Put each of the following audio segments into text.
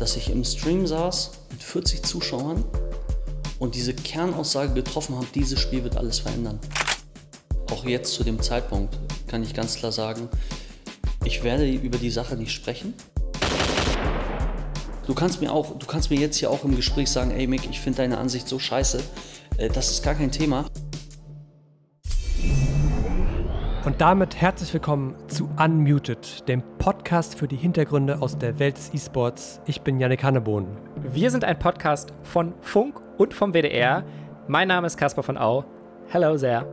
dass ich im Stream saß mit 40 Zuschauern und diese Kernaussage getroffen habe, dieses Spiel wird alles verändern. Auch jetzt zu dem Zeitpunkt kann ich ganz klar sagen, ich werde über die Sache nicht sprechen. Du kannst mir auch, du kannst mir jetzt hier auch im Gespräch sagen, ey Mick, ich finde deine Ansicht so scheiße. Äh, das ist gar kein Thema. Und damit herzlich willkommen zu Unmuted, dem Podcast für die Hintergründe aus der Welt des E-Sports. Ich bin Yannick Hannebohn. Wir sind ein Podcast von Funk und vom WDR. Mein Name ist Caspar von Au. Hello there.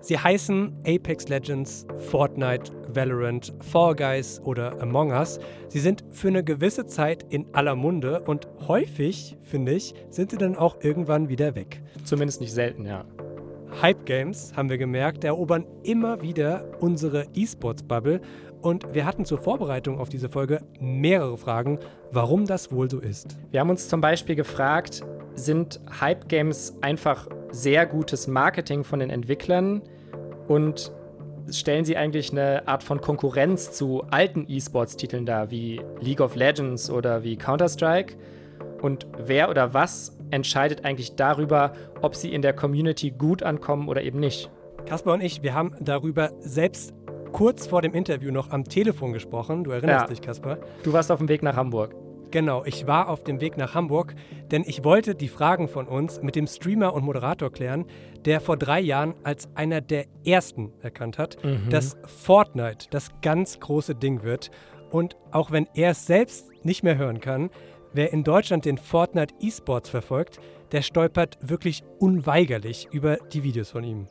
Sie heißen Apex Legends, Fortnite, Valorant, Fall Guys oder Among Us. Sie sind für eine gewisse Zeit in aller Munde und häufig, finde ich, sind sie dann auch irgendwann wieder weg. Zumindest nicht selten, ja. Hype Games, haben wir gemerkt, erobern immer wieder unsere E-Sports-Bubble. Und wir hatten zur Vorbereitung auf diese Folge mehrere Fragen, warum das wohl so ist. Wir haben uns zum Beispiel gefragt, sind Hype Games einfach sehr gutes Marketing von den Entwicklern und stellen sie eigentlich eine Art von Konkurrenz zu alten E-Sports-Titeln dar, wie League of Legends oder wie Counter-Strike? Und wer oder was entscheidet eigentlich darüber, ob sie in der Community gut ankommen oder eben nicht. Kasper und ich, wir haben darüber selbst kurz vor dem Interview noch am Telefon gesprochen. Du erinnerst ja. dich, Kasper? Du warst auf dem Weg nach Hamburg. Genau, ich war auf dem Weg nach Hamburg, denn ich wollte die Fragen von uns mit dem Streamer und Moderator klären, der vor drei Jahren als einer der ersten erkannt hat, mhm. dass Fortnite das ganz große Ding wird. Und auch wenn er es selbst nicht mehr hören kann, Wer in Deutschland den Fortnite eSports verfolgt, der stolpert wirklich unweigerlich über die Videos von ihm.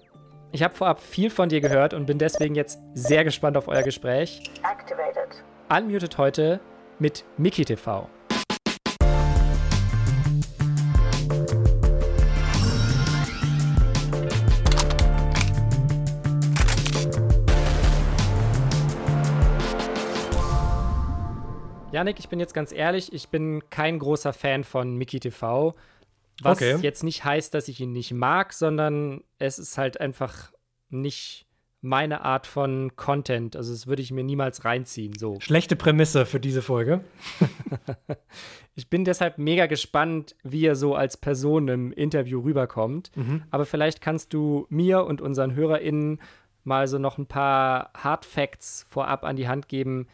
Ich habe vorab viel von dir gehört und bin deswegen jetzt sehr gespannt auf euer Gespräch. Activated. Unmuted heute mit Miki TV. Janik, ich bin jetzt ganz ehrlich, ich bin kein großer Fan von Mickey TV. Was okay. jetzt nicht heißt, dass ich ihn nicht mag, sondern es ist halt einfach nicht meine Art von Content. Also das würde ich mir niemals reinziehen. So. Schlechte Prämisse für diese Folge. ich bin deshalb mega gespannt, wie er so als Person im Interview rüberkommt. Mhm. Aber vielleicht kannst du mir und unseren HörerInnen mal so noch ein paar Hard Facts vorab an die Hand geben.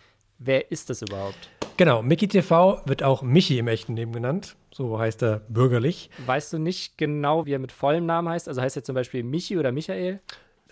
Wer ist das überhaupt? Genau, Mickey TV wird auch Michi im echten Leben genannt. So heißt er bürgerlich. Weißt du nicht genau, wie er mit vollem Namen heißt? Also heißt er zum Beispiel Michi oder Michael?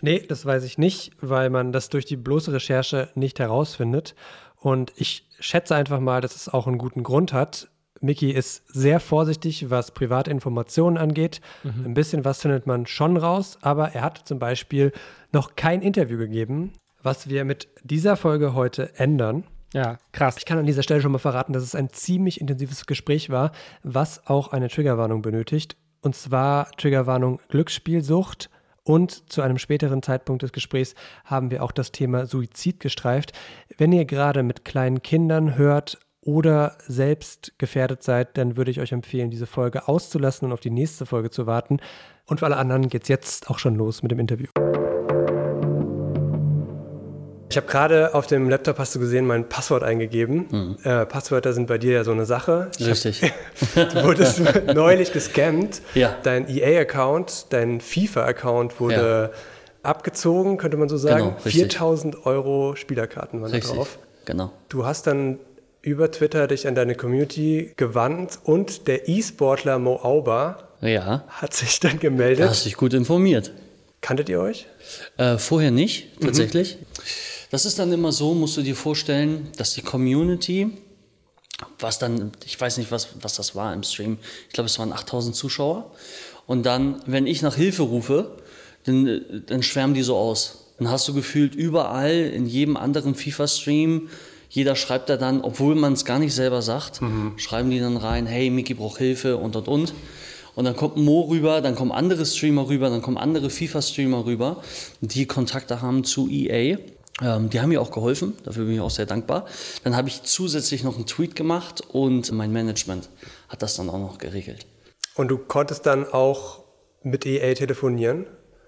Nee, das weiß ich nicht, weil man das durch die bloße Recherche nicht herausfindet. Und ich schätze einfach mal, dass es auch einen guten Grund hat. Mickey ist sehr vorsichtig, was private Informationen angeht. Mhm. Ein bisschen was findet man schon raus, aber er hat zum Beispiel noch kein Interview gegeben, was wir mit dieser Folge heute ändern. Ja, krass. Ich kann an dieser Stelle schon mal verraten, dass es ein ziemlich intensives Gespräch war, was auch eine Triggerwarnung benötigt. Und zwar Triggerwarnung Glücksspielsucht. Und zu einem späteren Zeitpunkt des Gesprächs haben wir auch das Thema Suizid gestreift. Wenn ihr gerade mit kleinen Kindern hört oder selbst gefährdet seid, dann würde ich euch empfehlen, diese Folge auszulassen und auf die nächste Folge zu warten. Und für alle anderen geht es jetzt auch schon los mit dem Interview. Ich habe gerade auf dem Laptop, hast du gesehen, mein Passwort eingegeben. Mhm. Äh, Passwörter sind bei dir ja so eine Sache. Ich Richtig. Hab, du wurdest neulich gescammt. Ja. Dein EA-Account, dein FIFA-Account wurde ja. abgezogen, könnte man so sagen. Genau, 4000 Euro Spielerkarten waren richtig. da drauf. Genau. Du hast dann über Twitter dich an deine Community gewandt und der E-Sportler Mo Auber ja. hat sich dann gemeldet. Hast dich gut informiert. Kanntet ihr euch? Äh, vorher nicht, tatsächlich. Mhm. Das ist dann immer so, musst du dir vorstellen, dass die Community, was dann, ich weiß nicht, was, was das war im Stream, ich glaube, es waren 8000 Zuschauer. Und dann, wenn ich nach Hilfe rufe, dann, dann schwärmen die so aus. Dann hast du gefühlt überall, in jedem anderen FIFA-Stream, jeder schreibt da dann, obwohl man es gar nicht selber sagt, mhm. schreiben die dann rein, hey, Miki braucht Hilfe und und und. Und dann kommt Mo rüber, dann kommen andere Streamer rüber, dann kommen andere FIFA-Streamer rüber, die Kontakte haben zu EA. Ähm, die haben mir auch geholfen, dafür bin ich auch sehr dankbar. Dann habe ich zusätzlich noch einen Tweet gemacht und mein Management hat das dann auch noch geregelt. Und du konntest dann auch mit EA telefonieren?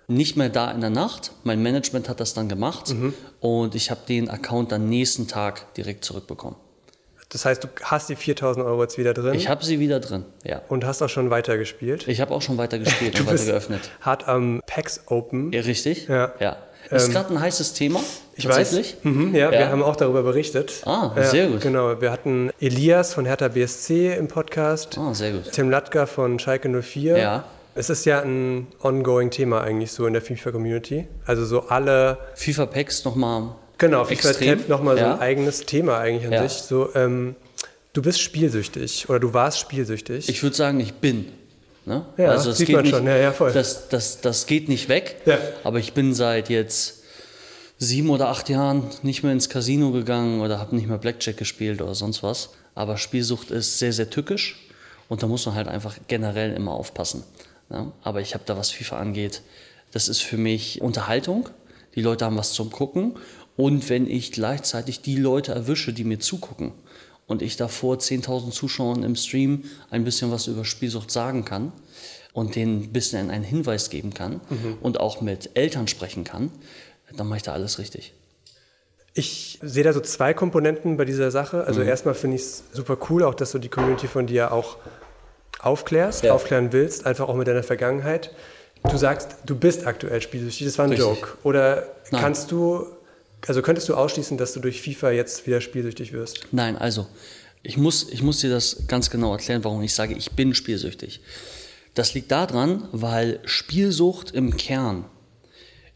Nicht mehr da in der Nacht. Mein Management hat das dann gemacht mhm. und ich habe den Account dann nächsten Tag direkt zurückbekommen. Das heißt, du hast die 4000 Euro jetzt wieder drin Ich habe sie wieder drin, ja. und hast auch schon weitergespielt. Ich habe auch schon weiter gespielt Du und weiter geöffnet. hart am PAX Open. Ja, richtig? Ja. ja. Ist Ähm, gerade ein heißes Thema. Ich weiß. Mhm, ja, wir Ja. haben auch darüber berichtet. Ah, sehr gut. Genau, wir hatten Elias von Hertha BSC im Podcast, Ah, sehr gut. Tim Latka von Schalke 04. Ja. Es ist ja ein ongoing Thema eigentlich so in der FIFA-Community. Also so alle, FIFA Packs nochmal. genau, FIFA Extrem, Tab nochmal so ein eigenes Thema eigentlich an Ja. sich. So, ähm, du bist spielsüchtig oder du warst spielsüchtig. Ich würde sagen, ich bin. Ne? Ja, das sieht geht man nicht, schon. Ja, ja, voll. Das, das, das geht nicht weg. Ja. Aber ich bin seit jetzt sieben oder acht Jahren nicht mehr ins Casino gegangen oder habe nicht mehr Blackjack gespielt oder sonst was. Aber Spielsucht ist sehr, sehr tückisch und da muss man halt einfach generell immer aufpassen. Ne? Aber ich habe da, was FIFA angeht, das ist für mich Unterhaltung. Die Leute haben was zum Gucken. Und wenn ich gleichzeitig die Leute erwische, die mir zugucken und ich da vor 10.000 Zuschauern im Stream ein bisschen was über Spielsucht sagen kann und denen ein bisschen einen Hinweis geben kann und auch mit Eltern sprechen kann, dann mache ich da alles richtig. Ich sehe da so zwei Komponenten bei dieser Sache. Mhm. Also erstmal finde ich es super cool, auch dass du die Community von dir auch aufklärst, Ja. aufklären willst, einfach auch mit deiner Vergangenheit. Du sagst, du bist aktuell spielsüchtig, das war ein Richtig. Joke. Oder Nein. kannst du, also könntest du ausschließen, dass du durch FIFA jetzt wieder spielsüchtig wirst? Nein, also ich muss, ich muss dir das ganz genau erklären, warum ich sage, ich bin spielsüchtig. Das liegt daran, weil Spielsucht im Kern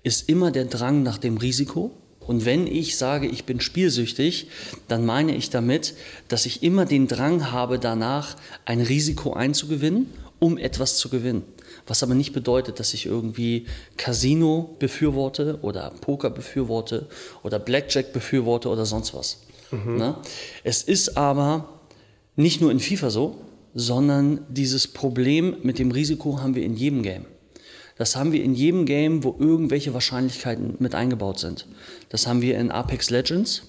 ist immer der Drang nach dem Risiko. Und wenn ich sage, ich bin spielsüchtig, dann meine ich damit, dass ich immer den Drang habe, danach ein Risiko einzugewinnen, um etwas zu gewinnen. Was aber nicht bedeutet, dass ich irgendwie Casino befürworte oder Poker befürworte oder Blackjack befürworte oder sonst was. Ne? Es ist aber nicht nur in FIFA so, sondern dieses Problem mit dem Risiko haben wir in jedem Game. Das haben wir in jedem Game, wo irgendwelche Wahrscheinlichkeiten mit eingebaut sind. Das haben wir in Apex Legends,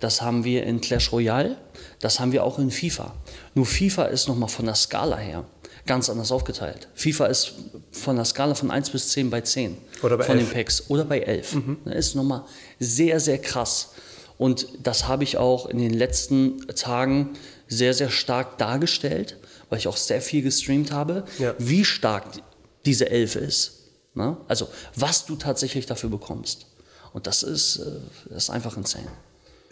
das haben wir in Clash Royale, das haben wir auch in FIFA. Nur FIFA ist nochmal von der Skala her ganz anders aufgeteilt. FIFA ist von der Skala von 1 bis 10 bei 10. Oder bei von 11. den Packs. Oder bei 11. Das ist nochmal sehr, sehr krass. Und das habe ich auch in den letzten Tagen sehr, sehr stark dargestellt, weil ich auch sehr viel gestreamt habe, Ja. wie stark diese 11 ist. Ne? Also, was du tatsächlich dafür bekommst. Und das ist, äh, das ist einfach insane.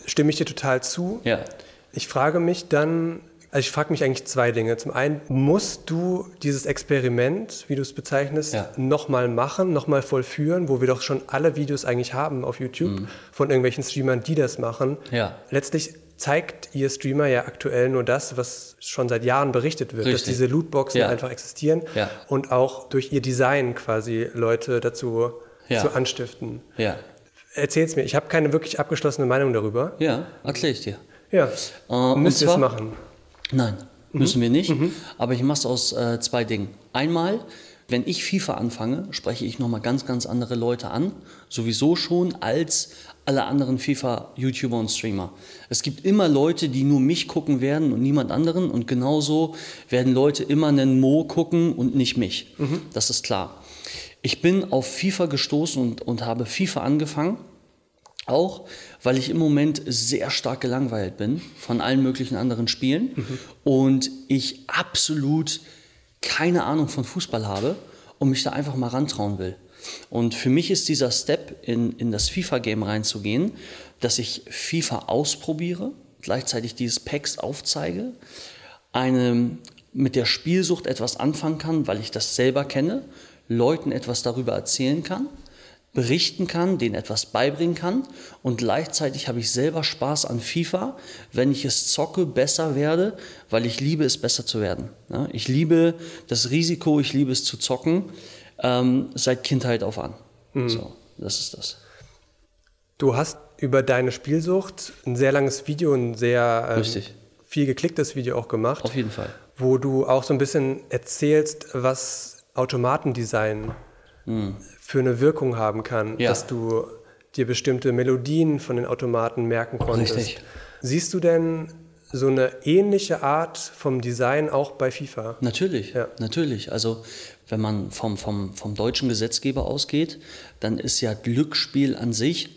Stimme ich dir total zu. Ja. Ich frage mich dann, also ich frage mich eigentlich zwei Dinge. Zum einen, musst du dieses Experiment, wie du es bezeichnest, Ja. nochmal machen, nochmal vollführen, wo wir doch schon alle Videos eigentlich haben auf YouTube von irgendwelchen Streamern, die das machen. Mhm. Ja. Letztlich zeigt ihr Streamer ja aktuell nur das, was schon seit Jahren berichtet wird, dass Richtig. diese Lootboxen Ja. einfach existieren Ja. und auch durch ihr Design quasi Leute dazu Ja. zu anstiften. Ja. Erzähl's mir, ich habe keine wirklich abgeschlossene Meinung darüber. Ja, erkläre ich dir. Ja, und müsst ihr es machen. Nein, müssen wir nicht. Aber ich mache es aus äh, zwei Dingen. Einmal, wenn ich FIFA anfange, spreche ich nochmal ganz, ganz andere Leute an. Sowieso schon als alle anderen FIFA-YouTuber und Streamer. Es gibt immer Leute, die nur mich gucken werden und niemand anderen. Und genauso werden Leute immer einen Mo gucken und nicht mich. Das ist klar. Ich bin auf FIFA gestoßen und, und habe FIFA angefangen. Auch weil ich im Moment sehr stark gelangweilt bin von allen möglichen anderen Spielen und ich absolut keine Ahnung von Fußball habe und mich da einfach mal rantrauen will. Und für mich ist dieser Step, in, in das FIFA-Game reinzugehen, dass ich FIFA ausprobiere, gleichzeitig dieses Packs aufzeige, eine, mit der Spielsucht etwas anfangen kann, weil ich das selber kenne, Leuten etwas darüber erzählen kann berichten kann, denen etwas beibringen kann und gleichzeitig habe ich selber Spaß an FIFA, wenn ich es zocke, besser werde, weil ich liebe es, besser zu werden. Ich liebe das Risiko, ich liebe es zu zocken, ähm, seit Kindheit auf an. So, das ist das. Du hast über deine Spielsucht ein sehr langes Video, ein sehr ähm, viel geklicktes Video auch gemacht, Auf jeden Fall. wo du auch so ein bisschen erzählst, was Automatendesign für eine Wirkung haben kann. Ja. dass du dir bestimmte Melodien von den Automaten merken konntest. Richtig. Siehst du denn so eine ähnliche Art vom Design auch bei FIFA? Natürlich, Ja. natürlich. Also wenn man vom, vom, vom deutschen Gesetzgeber ausgeht, dann ist ja Glücksspiel an sich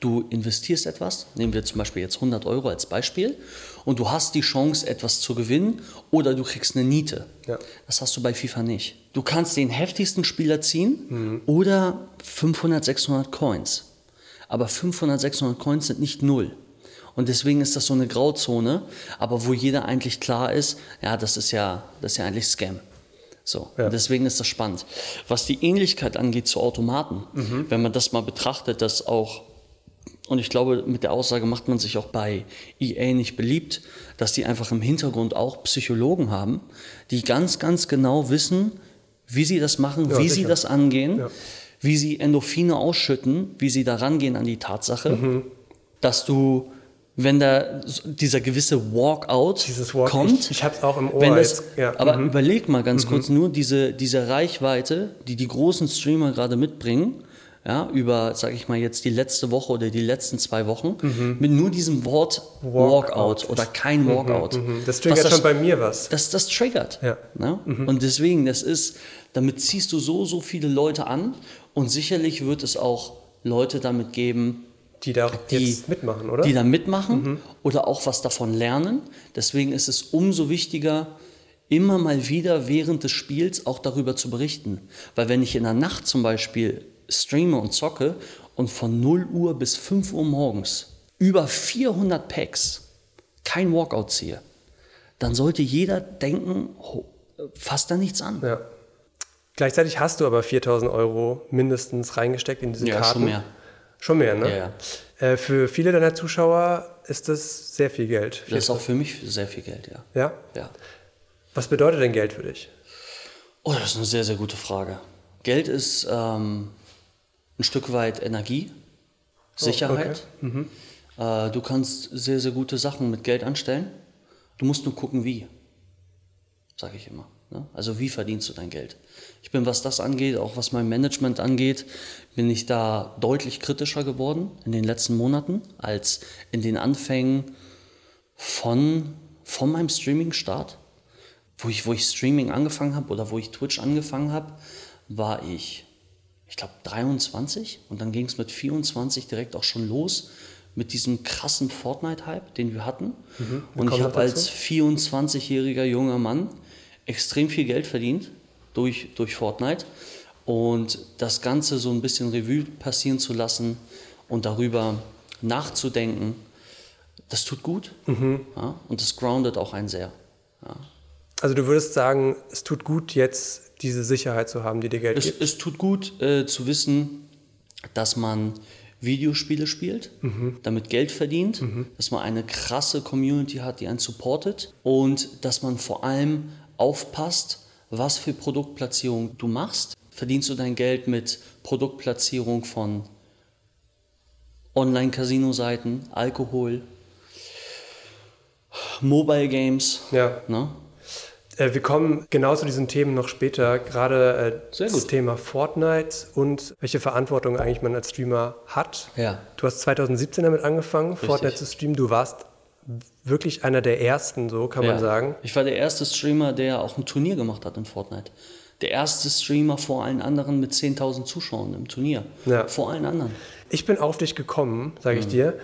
Du investierst etwas, nehmen wir zum Beispiel jetzt 100 Euro als Beispiel, und du hast die Chance, etwas zu gewinnen oder du kriegst eine Niete. Ja. Das hast du bei FIFA nicht. Du kannst den heftigsten Spieler ziehen oder 500, 600 Coins. Aber 500, 600 Coins sind nicht null. Und deswegen ist das so eine Grauzone, aber wo jeder eigentlich klar ist, ja, das ist ja, das ist ja eigentlich Scam. So, Ja. deswegen ist das spannend. Was die Ähnlichkeit angeht zu Automaten, Mhm. wenn man das mal betrachtet, dass auch, und ich glaube, mit der Aussage macht man sich auch bei EA nicht beliebt, dass die einfach im Hintergrund auch Psychologen haben, die ganz, ganz genau wissen, wie sie das machen, Ja, wie sie sicher. das angehen, Ja. wie sie Endorphine ausschütten, wie sie da rangehen an die Tatsache, Mhm. dass du, wenn da dieser gewisse Walkout Walk, kommt, ich, ich habe es auch im Ohr. das, ja. Aber mhm. überleg mal ganz kurz nur diese, diese Reichweite, die die großen Streamer gerade mitbringen, ja, über, sag ich mal, jetzt die letzte Woche oder die letzten zwei Wochen, mit nur diesem Wort Walkout, Walkout. oder kein Walkout. Mhm. Das Was triggert schon bei mir was. Das, das triggert. Ja. Ne? Und deswegen, das ist, damit ziehst du so, so viele Leute an und sicherlich wird es auch Leute damit geben, Die da die- mitmachen, oder? die da mitmachen oder auch was davon lernen. Deswegen ist es umso wichtiger, immer mal wieder während des Spiels auch darüber zu berichten. Weil wenn ich in der Nacht zum Beispiel streame und zocke und von 0 Uhr bis 5 Uhr morgens über 400 Packs kein Walkout ziehe, dann sollte jeder denken, oh, fasst da nichts an. ja. Gleichzeitig hast du aber 4000 Euro mindestens reingesteckt in diese Ja, Karten. schon mehr. Schon mehr, ne? Ja, ja. Äh, für viele deiner Zuschauer ist das sehr viel Geld. Das ist auch für mich sehr viel Geld, ja. ja? ja. Was bedeutet denn Geld für dich? Oh, das ist eine sehr, sehr gute Frage. Geld ist ähm, ein Stück weit Energie, Sicherheit. Äh, du kannst sehr, sehr gute Sachen mit Geld anstellen. Du musst nur gucken, wie, sage ich immer. Ne? Also wie verdienst du dein Geld? Ich bin, was das angeht, auch was mein Management angeht, bin ich da deutlich kritischer geworden in den letzten Monaten als in den Anfängen von, von meinem Streaming-Start wo ich, wo ich Streaming angefangen habe oder wo ich Twitch angefangen habe, war ich, ich glaube, 23 und dann ging es mit 24 direkt auch schon los mit diesem krassen Fortnite-Hype, den wir hatten. Und ich habe als 24-jähriger junger Mann extrem viel Geld verdient durch, durch Fortnite und das Ganze so ein bisschen Revue passieren zu lassen und darüber nachzudenken, das tut gut ja, und das groundet auch einen sehr. Ja. Also du würdest sagen, es tut gut, jetzt diese Sicherheit zu haben, die dir Geld Es, gibt. es tut gut äh, zu wissen, dass man Videospiele spielt, damit Geld verdient, dass man eine krasse Community hat, die einen supportet und dass man vor allem aufpasst, was für Produktplatzierung du machst. Verdienst du dein Geld mit Produktplatzierung von Online-Casino-Seiten, Alkohol, Mobile Games, Ja. ne? Äh, wir kommen genau zu diesen Themen noch später. Gerade äh, das. Thema Fortnite und welche Verantwortung eigentlich man als Streamer hat. Ja. Du hast 2017 damit angefangen, Fortnite zu streamen. Du warst wirklich einer der ersten, so kann man Ja. sagen. Ich war der erste Streamer, der auch ein Turnier gemacht hat in Fortnite. Der erste Streamer vor allen anderen mit 10.000 Zuschauern im Turnier. Ja. Vor allen anderen. Ich bin auf dich gekommen, sage Mhm. ich dir,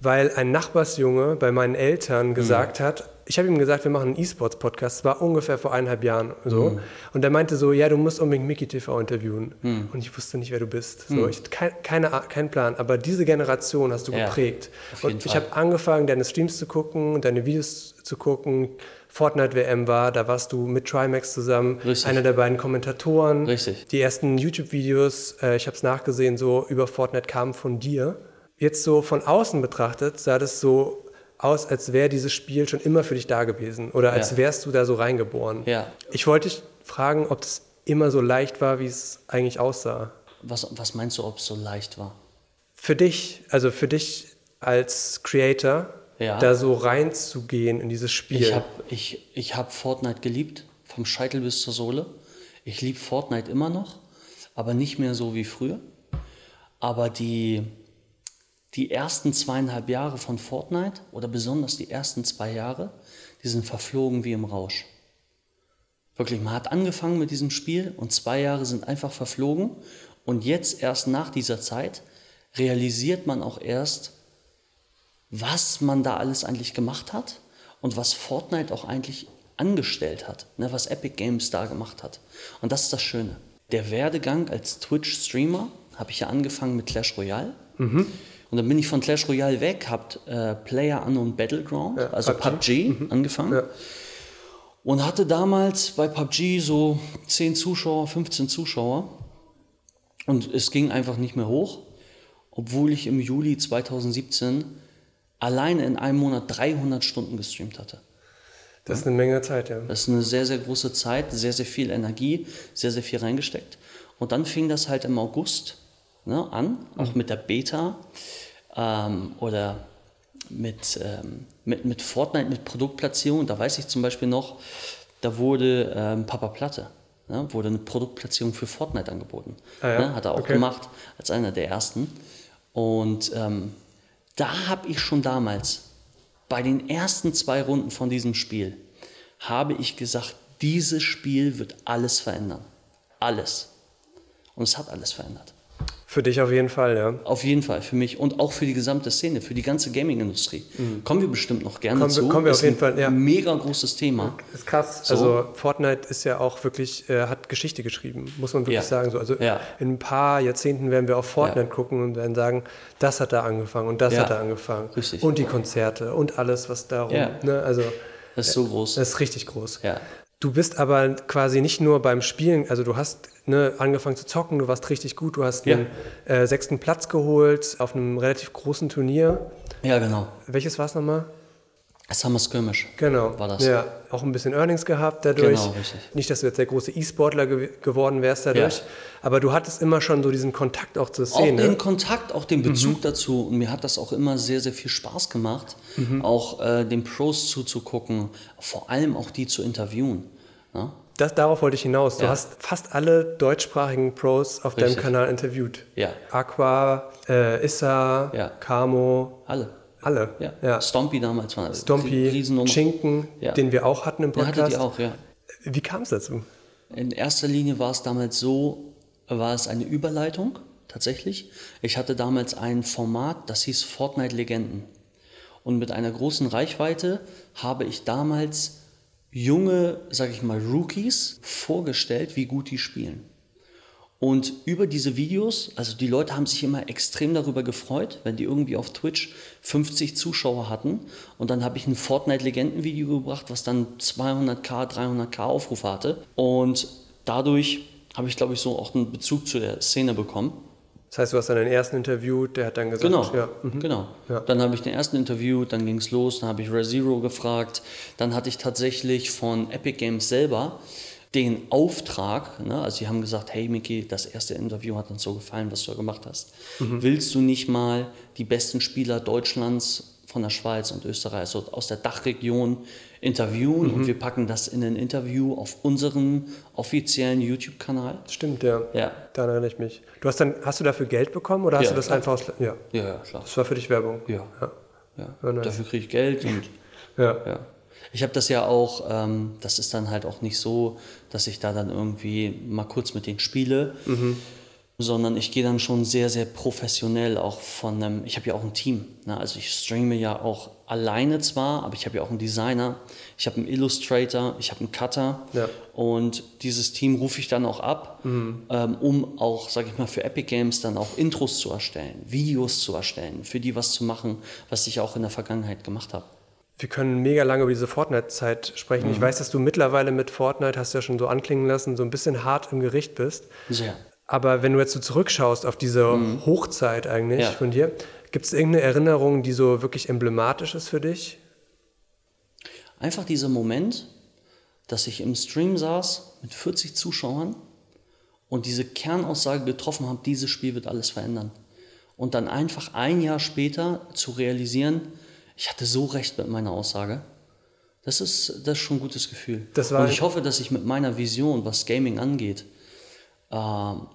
weil ein Nachbarsjunge bei meinen Eltern gesagt Mhm. hat, ich habe ihm gesagt, wir machen einen E-Sports-Podcast, das war ungefähr vor eineinhalb Jahren so. Mhm. Und er meinte so, ja, du musst unbedingt Mickey TV interviewen. Und ich wusste nicht, wer du bist. So, ich hatte kein, keine, keinen Plan, aber diese Generation hast du Mhm. Ja, geprägt. Und ich habe angefangen, deine Streams zu gucken, deine Videos zu gucken. Fortnite WM war, da warst du mit Trimax zusammen, Richtig. einer der beiden Kommentatoren. Richtig. Die ersten YouTube-Videos, äh, ich habe es nachgesehen, so über Fortnite kamen von dir. Jetzt so von außen betrachtet sah das so aus, als wäre dieses Spiel schon immer für dich da gewesen oder als Ja. wärst du da so reingeboren. Ja. Ich wollte dich fragen, ob es immer so leicht war, wie es eigentlich aussah. Was, was meinst du, ob es so leicht war? Für dich, also für dich als Creator, Ja. da so reinzugehen in dieses Spiel. Ich habe ich, ich hab Fortnite geliebt, vom Scheitel bis zur Sohle. Ich liebe Fortnite immer noch, aber nicht mehr so wie früher. Aber die, die ersten zweieinhalb Jahre von Fortnite oder besonders die ersten zwei Jahre, die sind verflogen wie im Rausch. Wirklich, man hat angefangen mit diesem Spiel und zwei Jahre sind einfach verflogen. Und jetzt erst nach dieser Zeit realisiert man auch erst, was man da alles eigentlich gemacht hat und was Fortnite auch eigentlich angestellt hat, ne, was Epic Games da gemacht hat. Und das ist das Schöne. Der Werdegang als Twitch-Streamer habe ich ja angefangen mit Clash Royale. Mhm. Und dann bin ich von Clash Royale weg, habe äh, Player Unknown Battleground, Ja, also PUBG. PUBG, angefangen. Ja. Und hatte damals bei PUBG so 10 Zuschauer, 15 Zuschauer. Und es ging einfach nicht mehr hoch, obwohl ich im Juli 2017 alleine in einem Monat 300 Stunden gestreamt hatte. Das ist eine Menge Zeit, ja. Das ist eine sehr, sehr große Zeit, sehr, sehr viel Energie, sehr, sehr viel reingesteckt. Und dann fing das halt im August ne, an, auch mit der Beta ähm, oder mit, ähm, mit, mit Fortnite, mit Produktplatzierung. Da weiß ich zum Beispiel noch, da wurde ähm, Papa Platte, ne, wurde eine Produktplatzierung für Fortnite angeboten. Ah ja, ne, hat er auch okay. gemacht als einer der ersten. Und ähm, da habe ich schon damals bei den ersten zwei Runden von diesem Spiel habe ich gesagt, dieses Spiel wird alles verändern. Alles. Und es hat alles verändert. Für dich auf jeden Fall, ja. Auf jeden Fall, für mich und auch für die gesamte Szene, für die ganze Gaming-Industrie. Kommen wir bestimmt noch gerne Mhm. Kommen zu. kommen wir auf Ist jeden ein Fall, ja. Mega großes Thema. Ist krass. So. Also Fortnite ist ja auch wirklich, äh, hat Geschichte geschrieben, muss man wirklich Ja. sagen. So, also Ja. in ein paar Jahrzehnten werden wir auf Fortnite Ja. gucken und werden sagen, das hat da angefangen und das hat da angefangen. Richtig. Und die Konzerte und alles, was darum. Ja. Ne? Also Das ist so groß. das ist richtig groß. Ja. Du bist aber quasi nicht nur beim Spielen, also du hast ne, angefangen zu zocken, du warst richtig gut, du hast Ja. einen äh, sechsten Platz geholt auf einem relativ großen Turnier. ja, genau. Welches war es nochmal? Summer Skirmish. Genau. War das. Ja, auch ein bisschen Earnings gehabt dadurch. Genau, richtig. Nicht, dass du jetzt der große E-Sportler ge geworden wärst dadurch, Ja. aber du hattest immer schon so diesen Kontakt auch zur Auch Szene. den Kontakt, auch den Bezug Mhm. dazu. Und mir hat das auch immer sehr, sehr viel Spaß gemacht, auch äh, den Pros zuzugucken, vor allem auch die zu interviewen. Ne? Das, darauf wollte ich hinaus. Du Ja. hast fast alle deutschsprachigen Pros auf deinem Richtig. Kanal interviewt. Ja. Aqua, äh, Issa, Ja. Camo, Alle. Alle. Ja. ja. Stompy damals war Stompy, Riesennummer. Chinken, Ja. den wir auch hatten im Der Podcast. hatte die auch, ja. Wie kam es dazu? In erster Linie war es damals so, war es eine Überleitung tatsächlich. Ich hatte damals ein Format, das hieß Fortnite Legenden. Und mit einer großen Reichweite habe ich damals junge, sage ich mal, Rookies vorgestellt, wie gut die spielen. Und über diese Videos, also die Leute haben sich immer extrem darüber gefreut, wenn die irgendwie auf Twitch 50 Zuschauer hatten. Und dann habe ich ein Fortnite-Legenden-Video gebracht, was dann 200k, 300k Aufrufe hatte. Und dadurch habe ich, glaube ich, so auch einen Bezug zu der Szene bekommen. Das heißt, du hast dann den ersten Interview, der hat dann gesagt, Genau, ja, mhm. genau. Ja. Dann habe ich den ersten Interview, dann ging es los, dann habe ich ReZero gefragt, dann hatte ich tatsächlich von Epic Games selber den Auftrag, ne, also sie haben gesagt, hey Miki, das erste Interview hat uns so gefallen, was du da gemacht hast. Mhm. Willst du nicht mal die besten Spieler Deutschlands von der Schweiz und Österreich, also aus der Dachregion interviewen Mhm. und wir packen das in ein Interview auf unseren offiziellen YouTube-Kanal? Stimmt, ja. Ja. Daran erinnere ich mich. Du hast dann, hast du dafür Geld bekommen oder hast Ja, du das klar. einfach aus, ja, Ja, ja, klar. das war für dich Werbung. Ja. Ja. Ja. Ja, nice. Dafür kriege ich Geld und Ja. ja. Ich habe das ja auch, ähm, das ist dann halt auch nicht so, dass ich da dann irgendwie mal kurz mit denen spiele, sondern ich gehe dann schon sehr, sehr professionell auch von einem, ich habe ja auch ein Team. Ne? Also ich streame ja auch alleine zwar, aber ich habe ja auch einen Designer, ich habe einen Illustrator, ich habe einen Cutter Ja. und dieses Team rufe ich dann auch ab, ähm, um auch, sage ich mal, für Epic Games dann auch Intros zu erstellen, Videos zu erstellen, für die was zu machen, was ich auch in der Vergangenheit gemacht habe. Wir können mega lange über diese Fortnite-Zeit sprechen. Mhm. Ich weiß, dass du mittlerweile mit Fortnite, hast du ja schon so anklingen lassen, so ein bisschen hart im Gericht bist. Sehr. Aber wenn du jetzt so zurückschaust auf diese Hochzeit eigentlich Mhm. Ja. von dir, gibt es irgendeine Erinnerung, die so wirklich emblematisch ist für dich? Einfach dieser Moment, dass ich im Stream saß mit 40 Zuschauern und diese Kernaussage getroffen habe, dieses Spiel wird alles verändern. Und dann einfach ein Jahr später zu realisieren, ich hatte so recht mit meiner Aussage. Das ist, das ist schon ein gutes Gefühl. Und ich hoffe, dass ich mit meiner Vision, was Gaming angeht, ähm,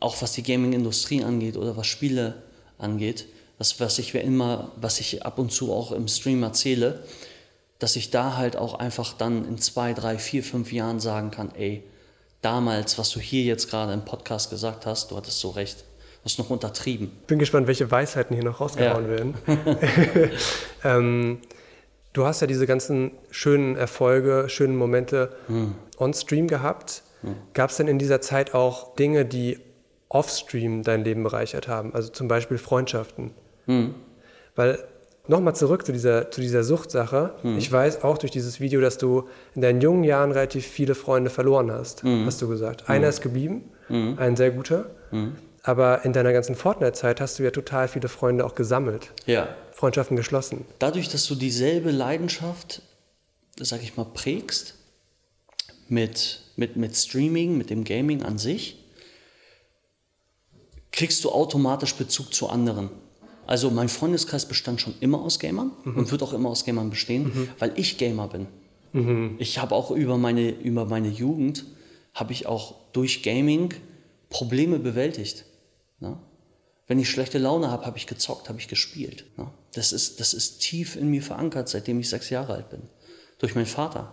auch was die Gaming-Industrie angeht oder was Spiele angeht, das, was ich immer, was ich ab und zu auch im Stream erzähle, dass ich da halt auch einfach dann in zwei, drei, vier, fünf Jahren sagen kann, ey, damals, was du hier jetzt gerade im Podcast gesagt hast, du hattest so recht. Das ist noch untertrieben. Bin gespannt, welche Weisheiten hier noch rausgehauen Ja. werden. ähm, du hast ja diese ganzen schönen Erfolge, schönen Momente Hm. on-stream gehabt. Gab es denn in dieser Zeit auch Dinge, die off-stream dein Leben bereichert haben? Also zum Beispiel Freundschaften? Hm. Weil nochmal zurück zu dieser, zu dieser Suchtsache. Hm. Ich weiß auch durch dieses Video, dass du in deinen jungen Jahren relativ viele Freunde verloren hast, Hm. hast du gesagt. Einer ist geblieben, ein sehr guter. Aber in deiner ganzen Fortnite-Zeit hast du ja total viele Freunde auch gesammelt, Ja. Freundschaften geschlossen. Dadurch, dass du dieselbe Leidenschaft, sag ich mal, prägst, mit, mit, mit Streaming, mit dem Gaming an sich, kriegst du automatisch Bezug zu anderen. Also mein Freundeskreis bestand schon immer aus Gamern und wird auch immer aus Gamern bestehen, weil ich Gamer bin. Ich habe auch über meine, über meine Jugend, habe ich auch durch Gaming Probleme bewältigt. Ne? Wenn ich schlechte Laune habe, habe ich gezockt, habe ich gespielt. Ne? Das, ist, das ist tief in mir verankert, seitdem ich sechs Jahre alt bin. Durch meinen Vater.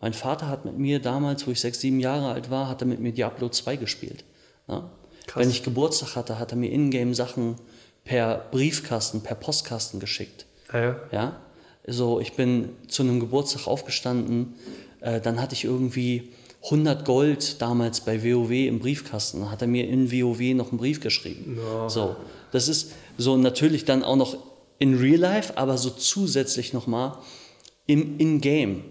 Mein Vater hat mit mir damals, wo ich sechs, sieben Jahre alt war, hat er mit mir Diablo 2 gespielt. Ne? Wenn ich Geburtstag hatte, hat er mir Ingame Sachen per Briefkasten, per Postkasten geschickt. Ah ja? Ja, so ich bin zu einem Geburtstag aufgestanden, äh, dann hatte ich irgendwie 100 Gold damals bei WoW im Briefkasten. Hat er mir in WoW noch einen Brief geschrieben. So, das ist so natürlich dann auch noch in Real Life, aber so zusätzlich nochmal im In-Game.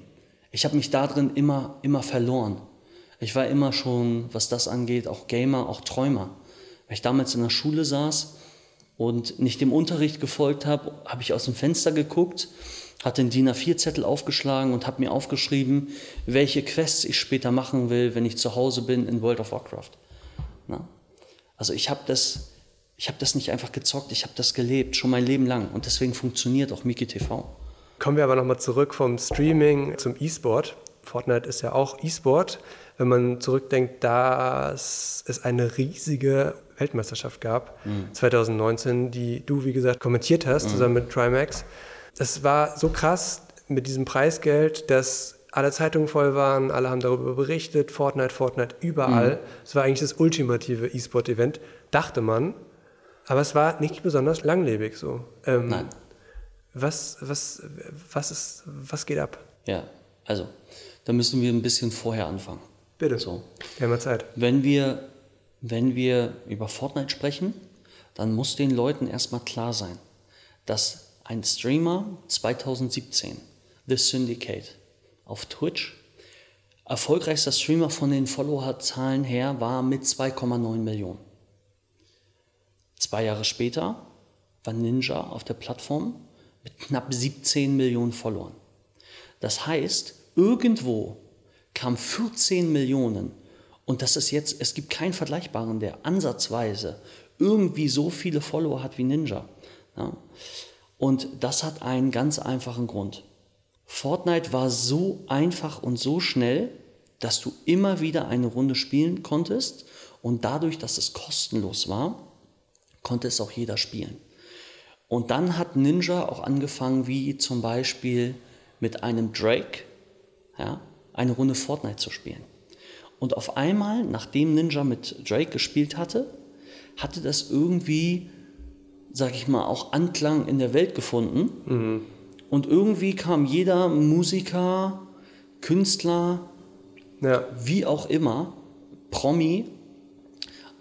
Ich habe mich da drin immer, immer verloren. Ich war immer schon, was das angeht, auch Gamer, auch Träumer. Weil ich damals in der Schule saß und nicht dem Unterricht gefolgt habe, habe ich aus dem Fenster geguckt, hatte den DIN A4-Zettel aufgeschlagen und habe mir aufgeschrieben, welche Quests ich später machen will, wenn ich zu Hause bin in World of Warcraft. Na? Also ich habe das, ich habe das nicht einfach gezockt, ich habe das gelebt, schon mein Leben lang. Und deswegen funktioniert auch Miki TV. Kommen wir aber nochmal zurück vom Streaming zum E-Sport. Fortnite ist ja auch E-Sport. Wenn man zurückdenkt, dass es eine riesige Weltmeisterschaft gab, 2019, die du, wie gesagt, kommentiert hast, zusammen mit Trimax. Das war so krass mit diesem Preisgeld, dass alle Zeitungen voll waren, alle haben darüber berichtet, Fortnite, Fortnite, überall. Es war eigentlich das ultimative E-Sport-Event, dachte man. Aber es war nicht besonders langlebig so. Ähm, Nein. was, was, was, ist, was geht ab? Ja, also, da müssen wir ein bisschen vorher anfangen. Bitte. So. Wir haben ja Zeit. Wenn wir, wenn wir über Fortnite sprechen, dann muss den Leuten erstmal klar sein, dass ein Streamer 2017, The Syndicate, auf Twitch, erfolgreichster Streamer von den Followerzahlen her war mit 2,9 Millionen. Zwei Jahre später war Ninja auf der Plattform mit knapp 17 Millionen Followern. Das heißt, irgendwo kam 14 Millionen und das ist jetzt, es gibt keinen Vergleichbaren, der ansatzweise irgendwie so viele Follower hat wie Ninja. Ja. Und das hat einen ganz einfachen Grund. Fortnite war so einfach und so schnell, dass du immer wieder eine Runde spielen konntest und dadurch, dass es kostenlos war, konnte es auch jeder spielen. Und dann hat Ninja auch angefangen, wie zum Beispiel mit einem Drake, ja, eine Runde Fortnite zu spielen. Und auf einmal, nachdem Ninja mit Drake gespielt hatte, hatte das irgendwie, sag ich mal, auch Anklang in der Welt gefunden. Und irgendwie kam jeder Musiker, Künstler, Ja. wie auch immer, Promi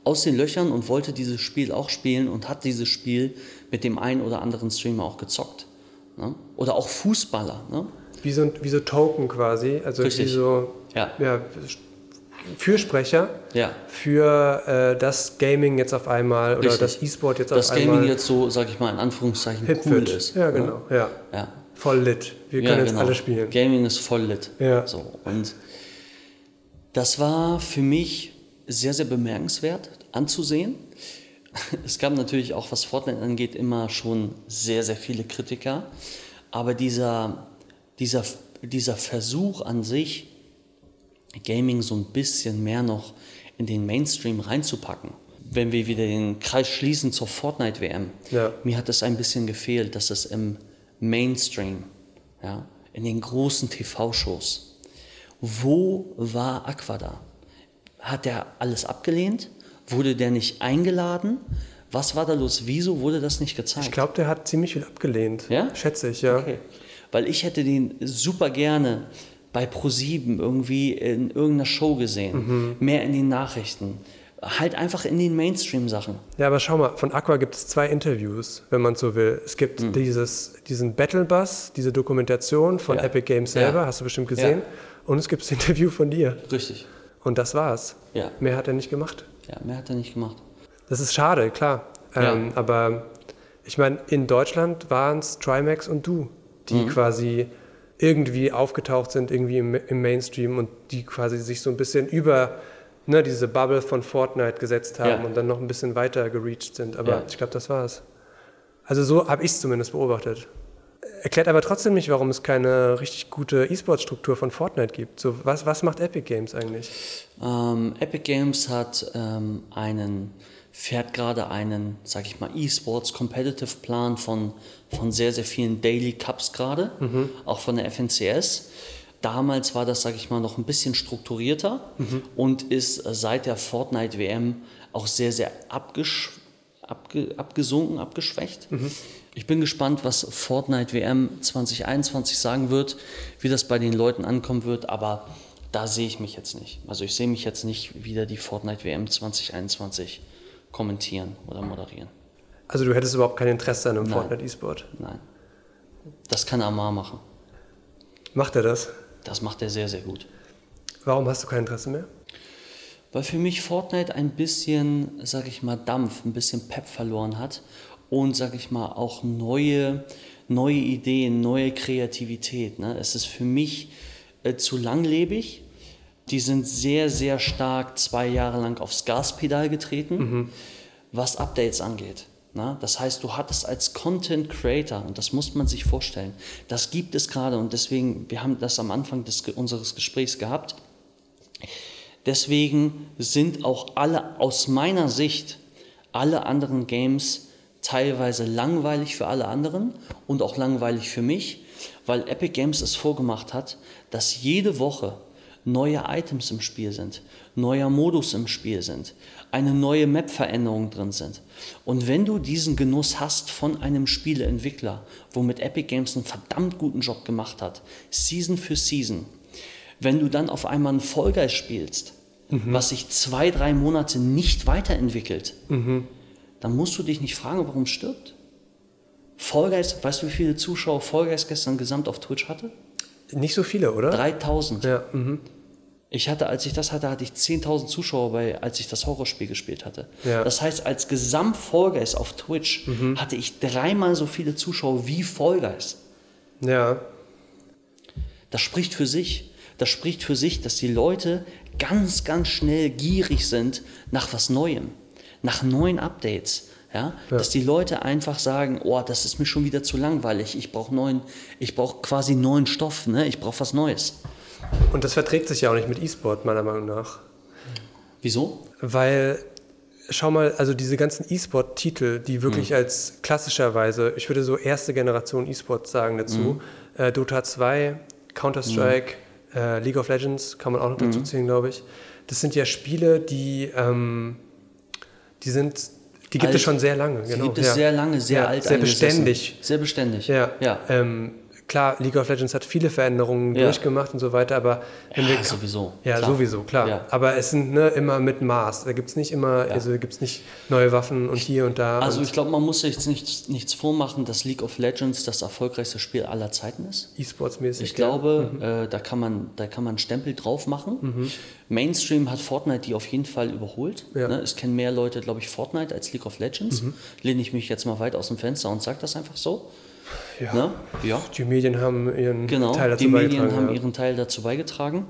aus den Löchern und wollte dieses Spiel auch spielen und hat dieses Spiel mit dem einen oder anderen Streamer auch gezockt. Ne? Oder auch Fußballer. Ne? Wie so, wie so Token quasi. Also Richtig. wie so Ja. ja, Fürsprecher Ja. für äh, das Gaming jetzt auf einmal oder Richtig. das E-Sport jetzt Das auf einmal. Gaming jetzt so, sag ich mal, in Anführungszeichen hip cool ist. Ja, genau. Ja. Ja. Voll lit. Wir Ja, können jetzt genau. alle spielen. Gaming ist voll lit. Ja. So, und das war für mich sehr, sehr bemerkenswert anzusehen. Es gab natürlich auch, was Fortnite angeht, immer schon sehr, sehr viele Kritiker. Aber dieser, dieser, dieser Versuch an sich, Gaming so ein bisschen mehr noch in den Mainstream reinzupacken, wenn wir wieder den Kreis schließen zur Fortnite-WM, Ja. mir hat es ein bisschen gefehlt, dass es im Mainstream, ja, in den großen TV-Shows, wo war Aqua da? Hat der alles abgelehnt? Wurde der nicht eingeladen? Was war da los? Wieso wurde das nicht gezeigt? Ich glaube, der hat ziemlich viel abgelehnt. Ja? Schätze ich, ja. Okay. Weil ich hätte den super gerne bei Pro7 irgendwie in irgendeiner Show gesehen, mehr in den Nachrichten. Halt einfach in den Mainstream-Sachen. Ja, aber schau mal, von Aqua gibt es zwei Interviews, wenn man so will. Es gibt Hm. dieses, diesen Battle Bus, diese Dokumentation von Ja. Epic Games selber, Ja. hast du bestimmt gesehen. Und es gibt das Interview von dir. Richtig. Und das war's. Ja. Mehr hat er nicht gemacht. Ja, mehr hat er nicht gemacht. Das ist schade, klar. Ja. Ähm, aber ich meine, in Deutschland waren es Trimax und du, die Mhm. quasi irgendwie aufgetaucht sind, irgendwie im, im Mainstream und die quasi sich so ein bisschen über ne, diese Bubble von Fortnite gesetzt haben Ja. und dann noch ein bisschen weiter gereached sind. Aber Ja. ich glaube, das war's. Also so habe ich es zumindest beobachtet. Erklärt aber trotzdem nicht, warum es keine richtig gute E-Sport-Struktur von Fortnite gibt. So, was, was macht Epic Games eigentlich? Ähm, Epic Games hat ähm, einen, fährt gerade einen, sag ich mal, E-Sports Competitive Plan von, von sehr, sehr vielen Daily Cups gerade, auch von der FNCS. Damals war das, sag ich mal, noch ein bisschen strukturierter und ist seit der Fortnite WM auch sehr, sehr abgesch abge abgesunken, abgeschwächt. Ich bin gespannt, was Fortnite WM 2021 sagen wird, wie das bei den Leuten ankommen wird, aber da sehe ich mich jetzt nicht. Also ich sehe mich jetzt nicht wieder die Fortnite WM 2021 kommentieren oder moderieren. Also du hättest überhaupt kein Interesse an einem. Fortnite E-Sport. Nein. Das kann Amar machen. Macht er das? Das macht er sehr, sehr gut. Warum hast du kein Interesse mehr? Weil für mich Fortnite ein bisschen, sag ich mal, Dampf, ein bisschen Pep verloren hat und, sag ich mal, auch neue, neue Ideen, neue Kreativität. Ne? Es ist für mich äh, zu langlebig. Die sind sehr, sehr stark zwei Jahre lang aufs Gaspedal getreten, was Updates angeht. Ne? Das heißt, du hattest als Content Creator, und das muss man sich vorstellen, das gibt es gerade und deswegen, wir haben das am Anfang des, unseres Gesprächs gehabt, Deswegen sind auch alle, aus meiner Sicht, alle anderen Games teilweise langweilig für alle anderen und auch langweilig für mich, weil Epic Games es vorgemacht hat, dass jede Woche neue Items im Spiel sind, neuer Modus im Spiel sind, eine neue Map-Veränderung drin sind. Und wenn du diesen Genuss hast von einem Spieleentwickler, womit Epic Games einen verdammt guten Job gemacht hat, Season für Season, wenn du dann auf einmal einen Fall Guys spielst, was sich zwei, drei Monate nicht weiterentwickelt, dann musst du dich nicht fragen, warum es stirbt. Fall Guys, weißt du, wie viele Zuschauer Fall Guys gestern gesamt auf Twitch hatte? Nicht so viele, oder? 3000. Ja, mhm. Ich hatte, als ich das hatte, hatte ich 10.000 Zuschauer bei, als ich das Horrorspiel gespielt hatte. Ja. Das heißt, als Gesamt Fall Guys auf Twitch hatte ich dreimal so viele Zuschauer wie Fall Guys. ja. Das spricht für sich. Das spricht für sich, dass die Leute ganz, ganz schnell gierig sind nach was Neuem, nach neuen Updates. Ja? Dass die Leute einfach sagen, oh, das ist mir schon wieder zu langweilig, ich brauche neuen, ich brauche quasi neuen Stoff, ne? ich brauche was Neues. Und das verträgt sich ja auch nicht mit E-Sport, meiner Meinung nach. Wieso? Weil, schau mal, also diese ganzen E-Sport-Titel, die wirklich als klassischerweise, ich würde so erste Generation E-Sport sagen dazu, äh, Dota 2, Counter-Strike, äh, League of Legends kann man auch noch dazu zählen, glaube ich. Das sind ja Spiele, die, ähm, die sind, die gibt Alt. es schon sehr lange. Genau, gibt es ja. sehr lange, sehr ja, alt Sehr beständig. Sehr beständig. Ja, ja. Ähm, klar, League of Legends hat viele Veränderungen Ja. durchgemacht und so weiter, aber Ja, wir, sowieso, Ja, klar. sowieso, klar. Ja. Aber es sind ne, immer mit Maß. Da gibt es nicht immer, also gibt es nicht neue Waffen und hier und da. Also und ich glaube, man muss sich jetzt nichts, nichts vormachen, dass League of Legends das erfolgreichste Spiel aller Zeiten ist. E-Sports-mäßig. Ich glaube, Mhm. äh, da, kann man, da kann man einen Stempel drauf machen. Mainstream hat Fortnite die auf jeden Fall überholt. Mhm. Ne? Es kennen mehr Leute, glaube ich, Fortnite als League of Legends. Lehne ich mich jetzt mal weit aus dem Fenster und sage das einfach so. Ja. Ne? ja. Die Medien haben ihren Genau, Teil dazu die Medien beigetragen. haben ja. ihren Teil dazu beigetragen.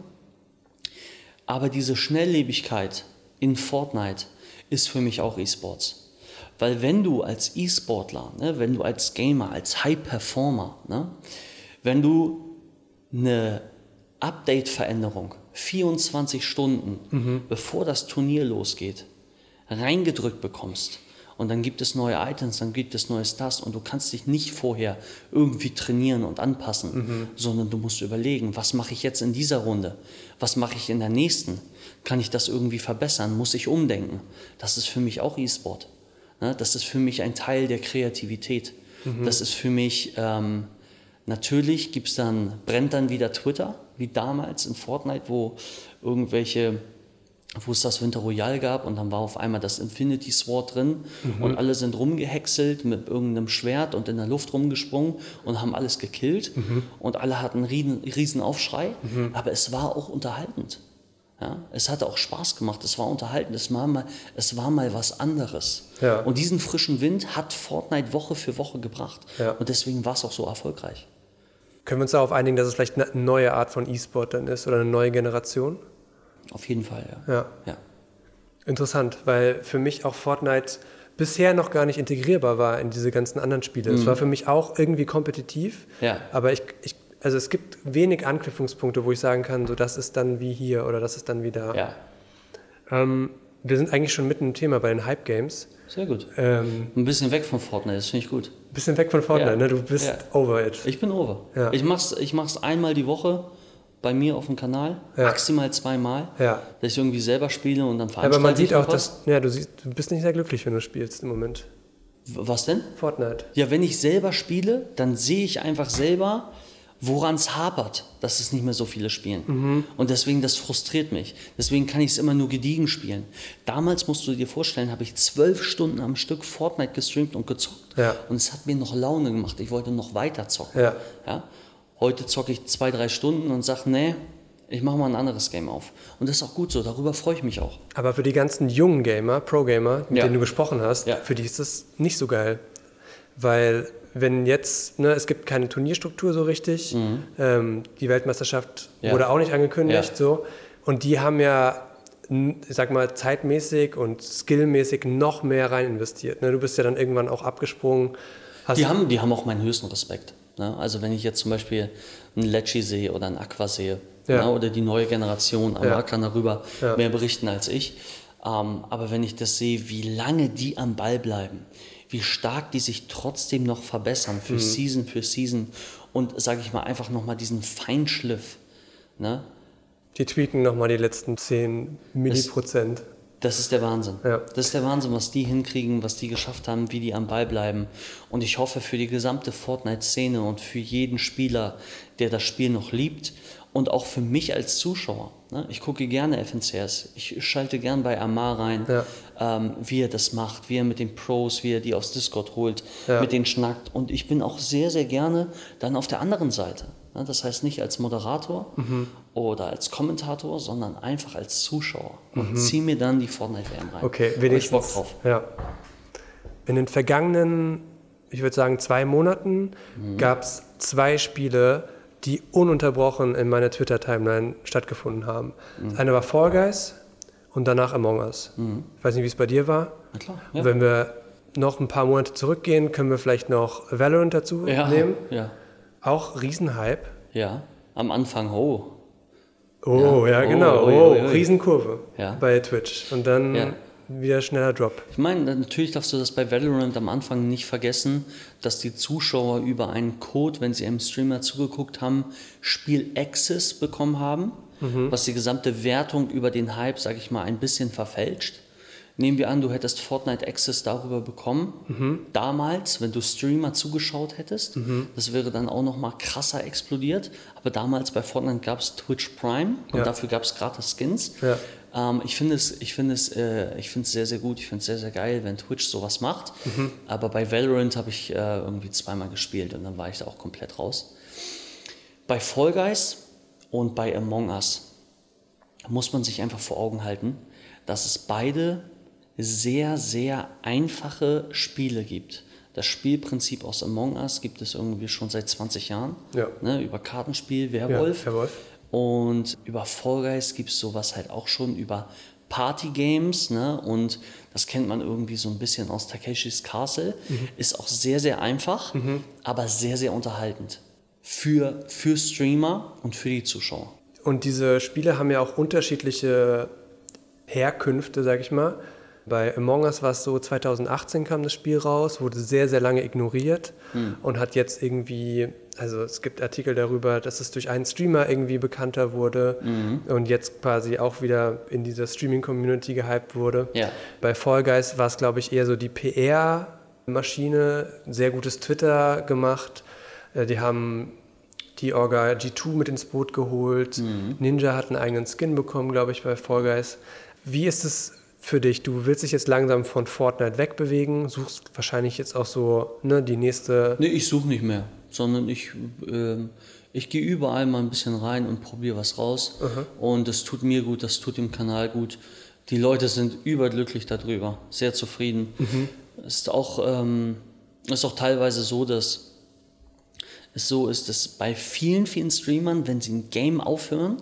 Aber diese Schnelllebigkeit in Fortnite ist für mich auch E-Sports. Weil wenn du als E-Sportler, ne, wenn du als Gamer, als High-Performer, ne, wenn du eine Update-Veränderung 24 Stunden, bevor das Turnier losgeht, reingedrückt bekommst und dann gibt es neue Items, dann gibt es neues das und du kannst dich nicht vorher irgendwie trainieren und anpassen, sondern du musst überlegen, was mache ich jetzt in dieser Runde, was mache ich in der nächsten, kann ich das irgendwie verbessern, muss ich umdenken. Das ist für mich auch E-Sport. Ne? Das ist für mich ein Teil der Kreativität. Das ist für mich, ähm, natürlich gibt es dann, brennt dann wieder Twitter, wie damals in Fortnite, wo irgendwelche wo es das Winter Royale gab und dann war auf einmal das Infinity Sword drin und alle sind rumgehäckselt mit irgendeinem Schwert und in der Luft rumgesprungen und haben alles gekillt und alle hatten einen riesen, riesen Aufschrei, aber es war auch unterhaltend. Ja, es hat auch Spaß gemacht, es war unterhaltend, es war mal, es war mal was anderes. Ja. Und diesen frischen Wind hat Fortnite Woche für Woche gebracht. Ja. Und deswegen war es auch so erfolgreich. Können wir uns darauf einigen, dass es vielleicht eine neue Art von E-Sport dann ist oder eine neue Generation? Auf jeden Fall, ja. Ja. ja. Interessant, weil für mich auch Fortnite bisher noch gar nicht integrierbar war in diese ganzen anderen Spiele. Es war für mich auch irgendwie kompetitiv, Ja. aber ich, ich, also es gibt wenig Anknüpfungspunkte, wo ich sagen kann, so das ist dann wie hier oder das ist dann wie da. Ja, Ähm, wir sind eigentlich schon mitten im Thema bei den Hype Games. sehr gut. Ähm, Ein bisschen weg von Fortnite, das finde ich gut. bisschen weg von Fortnite, Ja. ne? Du bist Ja. over it. Ich bin over. Ja. Ich mach's, ich mach's einmal die Woche bei mir auf dem Kanal, Ja. maximal zweimal, Ja. dass ich irgendwie selber spiele und dann Aber veranstalte man sieht auch, dass ja, du, siehst, du bist nicht sehr glücklich, wenn du spielst im Moment. Was denn? Fortnite. Ja, wenn ich selber spiele, dann sehe ich einfach selber, woran es hapert, dass es nicht mehr so viele spielen. Mhm. Und deswegen, das frustriert mich. Deswegen kann ich es immer nur gediegen spielen. Damals musst du dir vorstellen, habe ich zwölf Stunden am Stück Fortnite gestreamt und gezockt. Ja. Und es hat mir noch Laune gemacht. Ich wollte noch weiter zocken. Ja. Ja? Heute zocke ich zwei, drei Stunden und sage, nee, ich mache mal ein anderes Game auf. Und das ist auch gut so, darüber freue ich mich auch. Aber für die ganzen jungen Gamer, Pro-Gamer, mit Ja. denen du gesprochen hast, Ja. für die ist das nicht so geil. Weil wenn jetzt, ne, es gibt keine Turnierstruktur so richtig, ähm, die Weltmeisterschaft Mhm. Ja. wurde auch nicht angekündigt, so. Und die haben ja, ich sag mal, zeitmäßig und skillmäßig noch mehr rein investiert. Ne? Du bist ja dann irgendwann auch abgesprungen. Die haben, die haben auch meinen höchsten Respekt. Ne? Also wenn ich jetzt zum Beispiel einen Lecce sehe oder einen Aqua sehe Ja. ne? oder die neue Generation, Amar Ja. kann darüber Ja. mehr berichten als ich. Ähm, aber wenn ich das sehe, wie lange die am Ball bleiben, wie stark die sich trotzdem noch verbessern für Season für Season und sage ich mal einfach nochmal diesen Feinschliff. Ne? Die tweaken nochmal die letzten 10 Milliprozent. Das ist der Wahnsinn. Ja. Das ist der Wahnsinn, was die hinkriegen, was die geschafft haben, wie die am Ball bleiben. Und ich hoffe für die gesamte Fortnite-Szene und für jeden Spieler, der das Spiel noch liebt und auch für mich als Zuschauer. Ne? Ich gucke gerne FNCS. Ich schalte gern bei Amar rein, Ja. ähm, wie er das macht, wie er mit den Pros, wie er die aufs Discord holt, Ja. mit denen schnackt. Und ich bin auch sehr, sehr gerne dann auf der anderen Seite. Ne? Das heißt nicht als Moderator Mhm. oder als Kommentator, sondern einfach als Zuschauer. Und ziehe mir dann die Fortnite-WM rein. Mhm. Okay, Hab ich wenigstens. Bock drauf. Ja. In den vergangenen, ich würde sagen, zwei Monaten Mhm. gab es zwei Spiele, die ununterbrochen in meiner Twitter-Timeline stattgefunden haben. Mhm. Das eine war Fall Guys und danach Among Us. Ich weiß nicht, wie es bei dir war. Na klar. Ja. Wenn wir noch ein paar Monate zurückgehen, können wir vielleicht noch Valorant dazu Ja, nehmen. ja, Auch Riesenhype. ja. Am Anfang, oh. Oh, ja, Oh, genau. oh, ui, ui. Riesenkurve Ja. bei Twitch. Und dann Ja. wieder schneller Drop. Ich meine, natürlich darfst du das bei Valorant am Anfang nicht vergessen, dass die Zuschauer über einen Code, wenn sie einem Streamer zugeguckt haben, Spiel Access bekommen haben, was die gesamte Wertung über den Hype, sag ich mal, ein bisschen verfälscht. Nehmen wir an, du hättest Fortnite Access darüber bekommen, damals, wenn du Streamer zugeschaut hättest. Das wäre dann auch noch mal krasser explodiert. Aber damals bei Fortnite gab es Twitch Prime und Ja. dafür gab es gratis Skins. Ja. Ähm, ich finde es, ich finde es, äh, ich finde es sehr, sehr gut. Ich finde es sehr, sehr geil, wenn Twitch sowas macht. Aber bei Valorant habe ich äh, irgendwie zweimal gespielt und dann war ich da auch komplett raus. Bei Fall Guys und bei Among Us muss man sich einfach vor Augen halten, dass es beide sehr, sehr einfache Spiele gibt. Das Spielprinzip aus Among Us gibt es irgendwie schon seit 20 Jahren. Ja. Ne, über Kartenspiel, Werwolf. Ja, Werwolf. Und über Fall Guys gibt es sowas halt auch schon über Party-Games, ne? Und das kennt man irgendwie so ein bisschen aus Takeshis Castle. Ist auch sehr, sehr einfach, aber sehr, sehr unterhaltend. Für, für Streamer und für die Zuschauer. Und diese Spiele haben ja auch unterschiedliche Herkünfte, sag ich mal. Bei Among Us war es so, 2018 kam das Spiel raus, wurde sehr, sehr lange ignoriert hm. und hat jetzt irgendwie, also es gibt Artikel darüber, dass es durch einen Streamer irgendwie bekannter wurde mhm. und jetzt quasi auch wieder in dieser Streaming-Community gehypt wurde. Ja. Bei Fall Guys war es, glaube ich, eher so die PR-Maschine, sehr gutes Twitter gemacht. Äh, die haben die Orga G2 mit ins Boot geholt. Mhm. Ninja hat einen eigenen Skin bekommen, glaube ich, bei Fall Guys. Wie ist es für dich? Du willst dich jetzt langsam von Fortnite wegbewegen, suchst wahrscheinlich jetzt auch so ne, die nächste. Nee, ich suche nicht mehr, sondern ich, äh, ich gehe überall mal ein bisschen rein und probiere was raus. Aha. Und das tut mir gut, das tut dem Kanal gut. Die Leute sind überglücklich darüber, sehr zufrieden. Mhm. Ist auch, ähm, ist auch teilweise so, dass es so ist, dass bei vielen, vielen Streamern, wenn sie ein Game aufhören,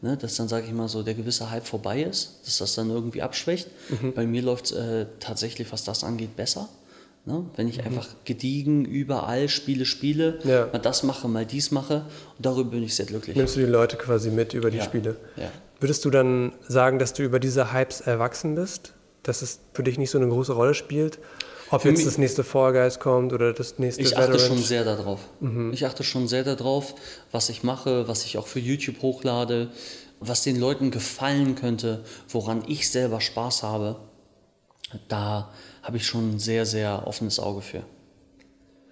ne, dass dann, sage ich mal, so der gewisse Hype vorbei ist, dass das dann irgendwie abschwächt. Mhm. Bei mir läuft es äh, tatsächlich, was das angeht, besser. Ne? Wenn ich mhm. einfach gediegen überall Spiele spiele, ja. mal das mache, mal dies mache und darüber bin ich sehr glücklich. Nimmst du die Leute quasi mit über die ja. Spiele? Ja. Würdest du dann sagen, dass du über diese Hypes erwachsen bist? Dass es für dich nicht so eine große Rolle spielt? Ob jetzt das nächste Fall Guys kommt oder das nächste Ich achte Veterans. schon sehr darauf. Mhm. Ich achte schon sehr darauf, was ich mache, was ich auch für YouTube hochlade, was den Leuten gefallen könnte, woran ich selber Spaß habe. Da habe ich schon ein sehr, sehr offenes Auge für.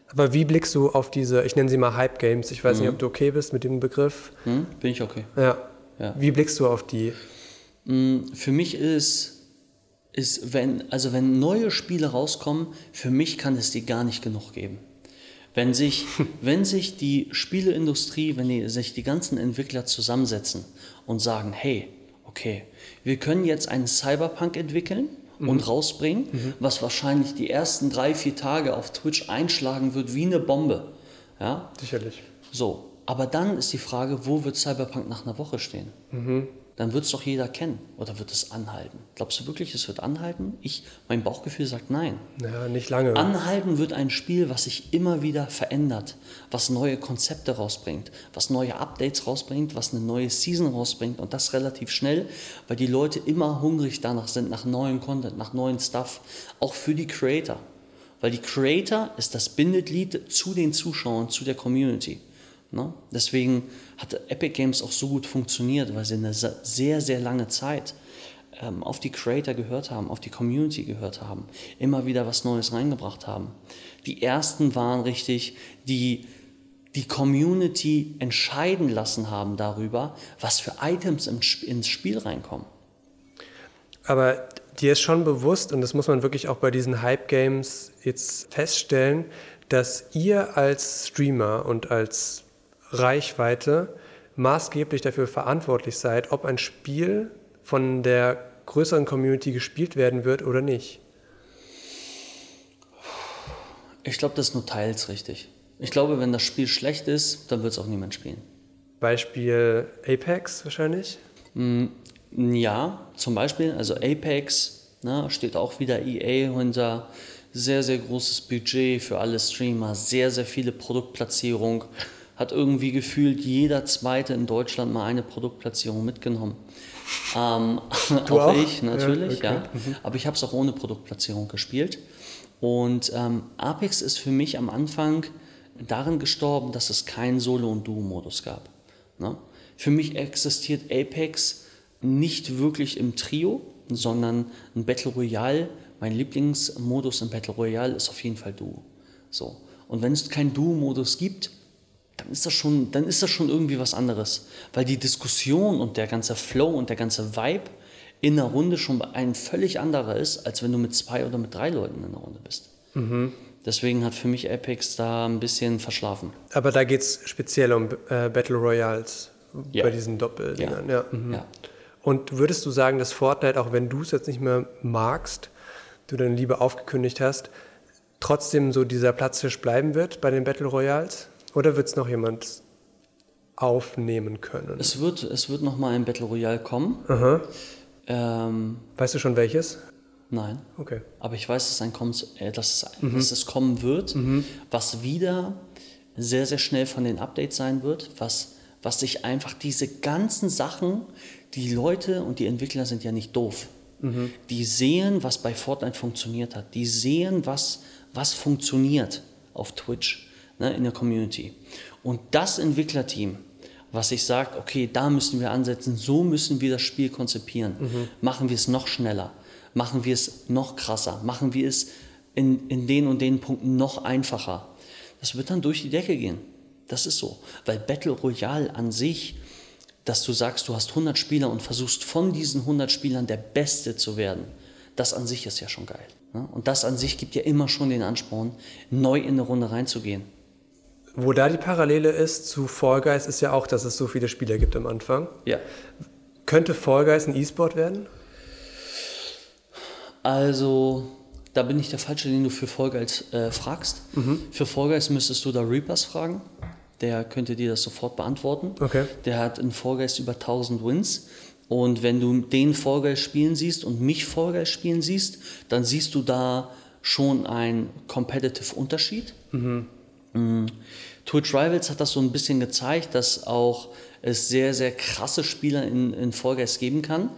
Aber wie blickst du auf diese, ich nenne sie mal Hype Games, ich weiß mhm. nicht, ob du okay bist mit dem Begriff. Mhm, bin ich okay. Ja. ja. Wie blickst du auf die? Mm, für mich ist ist, wenn, also wenn neue Spiele rauskommen, für mich kann es die gar nicht genug geben. Wenn sich, wenn sich die Spieleindustrie, wenn die, sich die ganzen Entwickler zusammensetzen und sagen, hey, okay, wir können jetzt einen Cyberpunk entwickeln mhm. und rausbringen, mhm. was wahrscheinlich die ersten drei, vier Tage auf Twitch einschlagen wird wie eine Bombe. Ja? Sicherlich. So, aber dann ist die Frage, wo wird Cyberpunk nach einer Woche stehen? Mhm dann wird es doch jeder kennen. Oder wird es anhalten? Glaubst du wirklich, es wird anhalten? Ich, mein Bauchgefühl sagt nein. Ja, nicht lange. Anhalten wird ein Spiel, was sich immer wieder verändert, was neue Konzepte rausbringt, was neue Updates rausbringt, was eine neue Season rausbringt und das relativ schnell, weil die Leute immer hungrig danach sind, nach neuen Content, nach neuen Stuff, auch für die Creator. Weil die Creator ist das Bindeglied zu den Zuschauern, zu der Community. Ne? Deswegen hat Epic Games auch so gut funktioniert, weil sie eine sehr, sehr lange Zeit ähm, auf die Creator gehört haben, auf die Community gehört haben, immer wieder was Neues reingebracht haben. Die ersten waren richtig, die die Community entscheiden lassen haben darüber, was für Items ins Spiel reinkommen. Aber dir ist schon bewusst, und das muss man wirklich auch bei diesen Hype-Games jetzt feststellen, dass ihr als Streamer und als Reichweite maßgeblich dafür verantwortlich seid, ob ein Spiel von der größeren Community gespielt werden wird oder nicht? Ich glaube, das ist nur teils richtig. Ich glaube, wenn das Spiel schlecht ist, dann wird es auch niemand spielen. Beispiel Apex wahrscheinlich? Mm, ja, zum Beispiel. Also Apex ne, steht auch wieder EA hinter. Sehr, sehr großes Budget für alle Streamer, sehr, sehr viele Produktplatzierung hat irgendwie gefühlt jeder Zweite in Deutschland mal eine Produktplatzierung mitgenommen. Ähm, auch, auch, ich natürlich, ja. Okay. ja. Mhm. Aber ich habe es auch ohne Produktplatzierung gespielt. Und ähm, Apex ist für mich am Anfang darin gestorben, dass es keinen Solo- und Duo-Modus gab. Ne? Für mich existiert Apex nicht wirklich im Trio, sondern ein Battle Royale. Mein Lieblingsmodus im Battle Royale ist auf jeden Fall Duo. So. Und wenn es keinen Duo-Modus gibt, dann ist das schon, dann ist das schon irgendwie was anderes. Weil die Diskussion und der ganze Flow und der ganze Vibe in einer Runde schon ein völlig anderer ist, als wenn du mit zwei oder mit drei Leuten in einer Runde bist. Mhm. Deswegen hat für mich Apex da ein bisschen verschlafen. Aber da geht es speziell um äh, Battle Royals ja. bei diesen Doppeldingern. Ja. Ja. Mhm. ja. Und würdest du sagen, dass Fortnite, auch wenn du es jetzt nicht mehr magst, du deine Liebe aufgekündigt hast, trotzdem so dieser Platzfisch bleiben wird bei den Battle Royals? Oder wird es noch jemand aufnehmen können? Es wird, es wird noch mal ein Battle Royale kommen. Ähm, weißt du schon welches? Nein. Okay. Aber ich weiß, dass, ein kommt, äh, dass, mhm. dass es kommen wird, mhm. was wieder sehr, sehr schnell von den Updates sein wird, was, was sich einfach diese ganzen Sachen, die Leute und die Entwickler sind ja nicht doof. Mhm. Die sehen, was bei Fortnite funktioniert hat. Die sehen, was, was funktioniert auf Twitch ne, in der Community. Und das Entwicklerteam, was sich sagt, okay, da müssen wir ansetzen, so müssen wir das Spiel konzipieren. Mhm. Machen wir es noch schneller, machen wir es noch krasser, machen wir es in, in den und den Punkten noch einfacher. Das wird dann durch die Decke gehen. Das ist so. Weil Battle Royale an sich, dass du sagst, du hast 100 Spieler und versuchst von diesen 100 Spielern der Beste zu werden, das an sich ist ja schon geil. Ne? Und das an sich gibt ja immer schon den Ansporn, neu in eine Runde reinzugehen. Wo da die Parallele ist zu Fall Guys, ist ja auch, dass es so viele Spieler gibt am Anfang. Ja. Könnte Fall Guys ein E-Sport werden? Also, da bin ich der Falsche, den du für Fall Guys äh, fragst. Mhm. Für Fall Guys müsstest du da Reapers fragen. Der könnte dir das sofort beantworten. Okay. Der hat in Fall Guys über 1000 Wins. Und wenn du den Fall Guys spielen siehst und mich Fall Guys spielen siehst, dann siehst du da schon einen Competitive Unterschied. Mhm. Mhm. Twitch Rivals hat das so ein bisschen gezeigt, dass auch es sehr, sehr krasse Spieler in, in Fall Guys geben kann.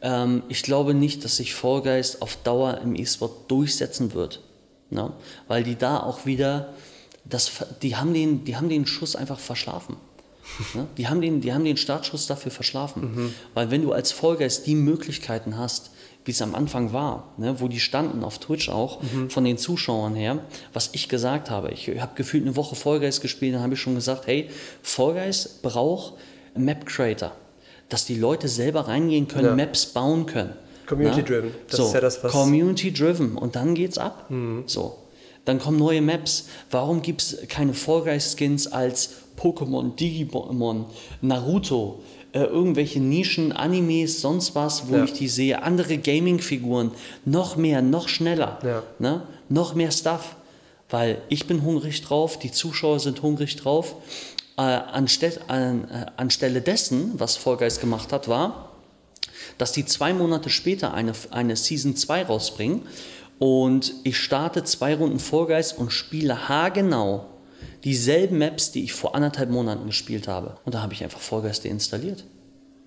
Ähm, ich glaube nicht, dass sich Fall Guys auf Dauer im E-Sport durchsetzen wird. Ne? Weil die da auch wieder, das, die, haben den, die haben den Schuss einfach verschlafen. Ne? Die, haben den, die haben den Startschuss dafür verschlafen. Mhm. Weil wenn du als Fall Guys die Möglichkeiten hast, wie es am Anfang war, ne, wo die standen auf Twitch auch, mhm. von den Zuschauern her, was ich gesagt habe. Ich habe gefühlt eine Woche Fall Guys gespielt, dann habe ich schon gesagt, hey, Fall Guys braucht Map Creator, dass die Leute selber reingehen können, ja. Maps bauen können. Community driven, das so, ist ja das, was... Community driven und dann geht's ab. Mhm. So. Dann kommen neue Maps. Warum gibt es keine Fall Guys Skins als Pokémon, Digimon, Naruto, äh, irgendwelche Nischen, Animes, sonst was, wo ja. ich die sehe, andere Gaming-Figuren, noch mehr, noch schneller, ja. ne? noch mehr Stuff, weil ich bin hungrig drauf, die Zuschauer sind hungrig drauf. Äh, anstelle, an, äh, anstelle dessen, was Vollgeist gemacht hat, war, dass die zwei Monate später eine, eine Season 2 rausbringen und ich starte zwei Runden Vollgeist und spiele haargenau dieselben Maps, die ich vor anderthalb Monaten gespielt habe. Und da habe ich einfach Vollgeist deinstalliert.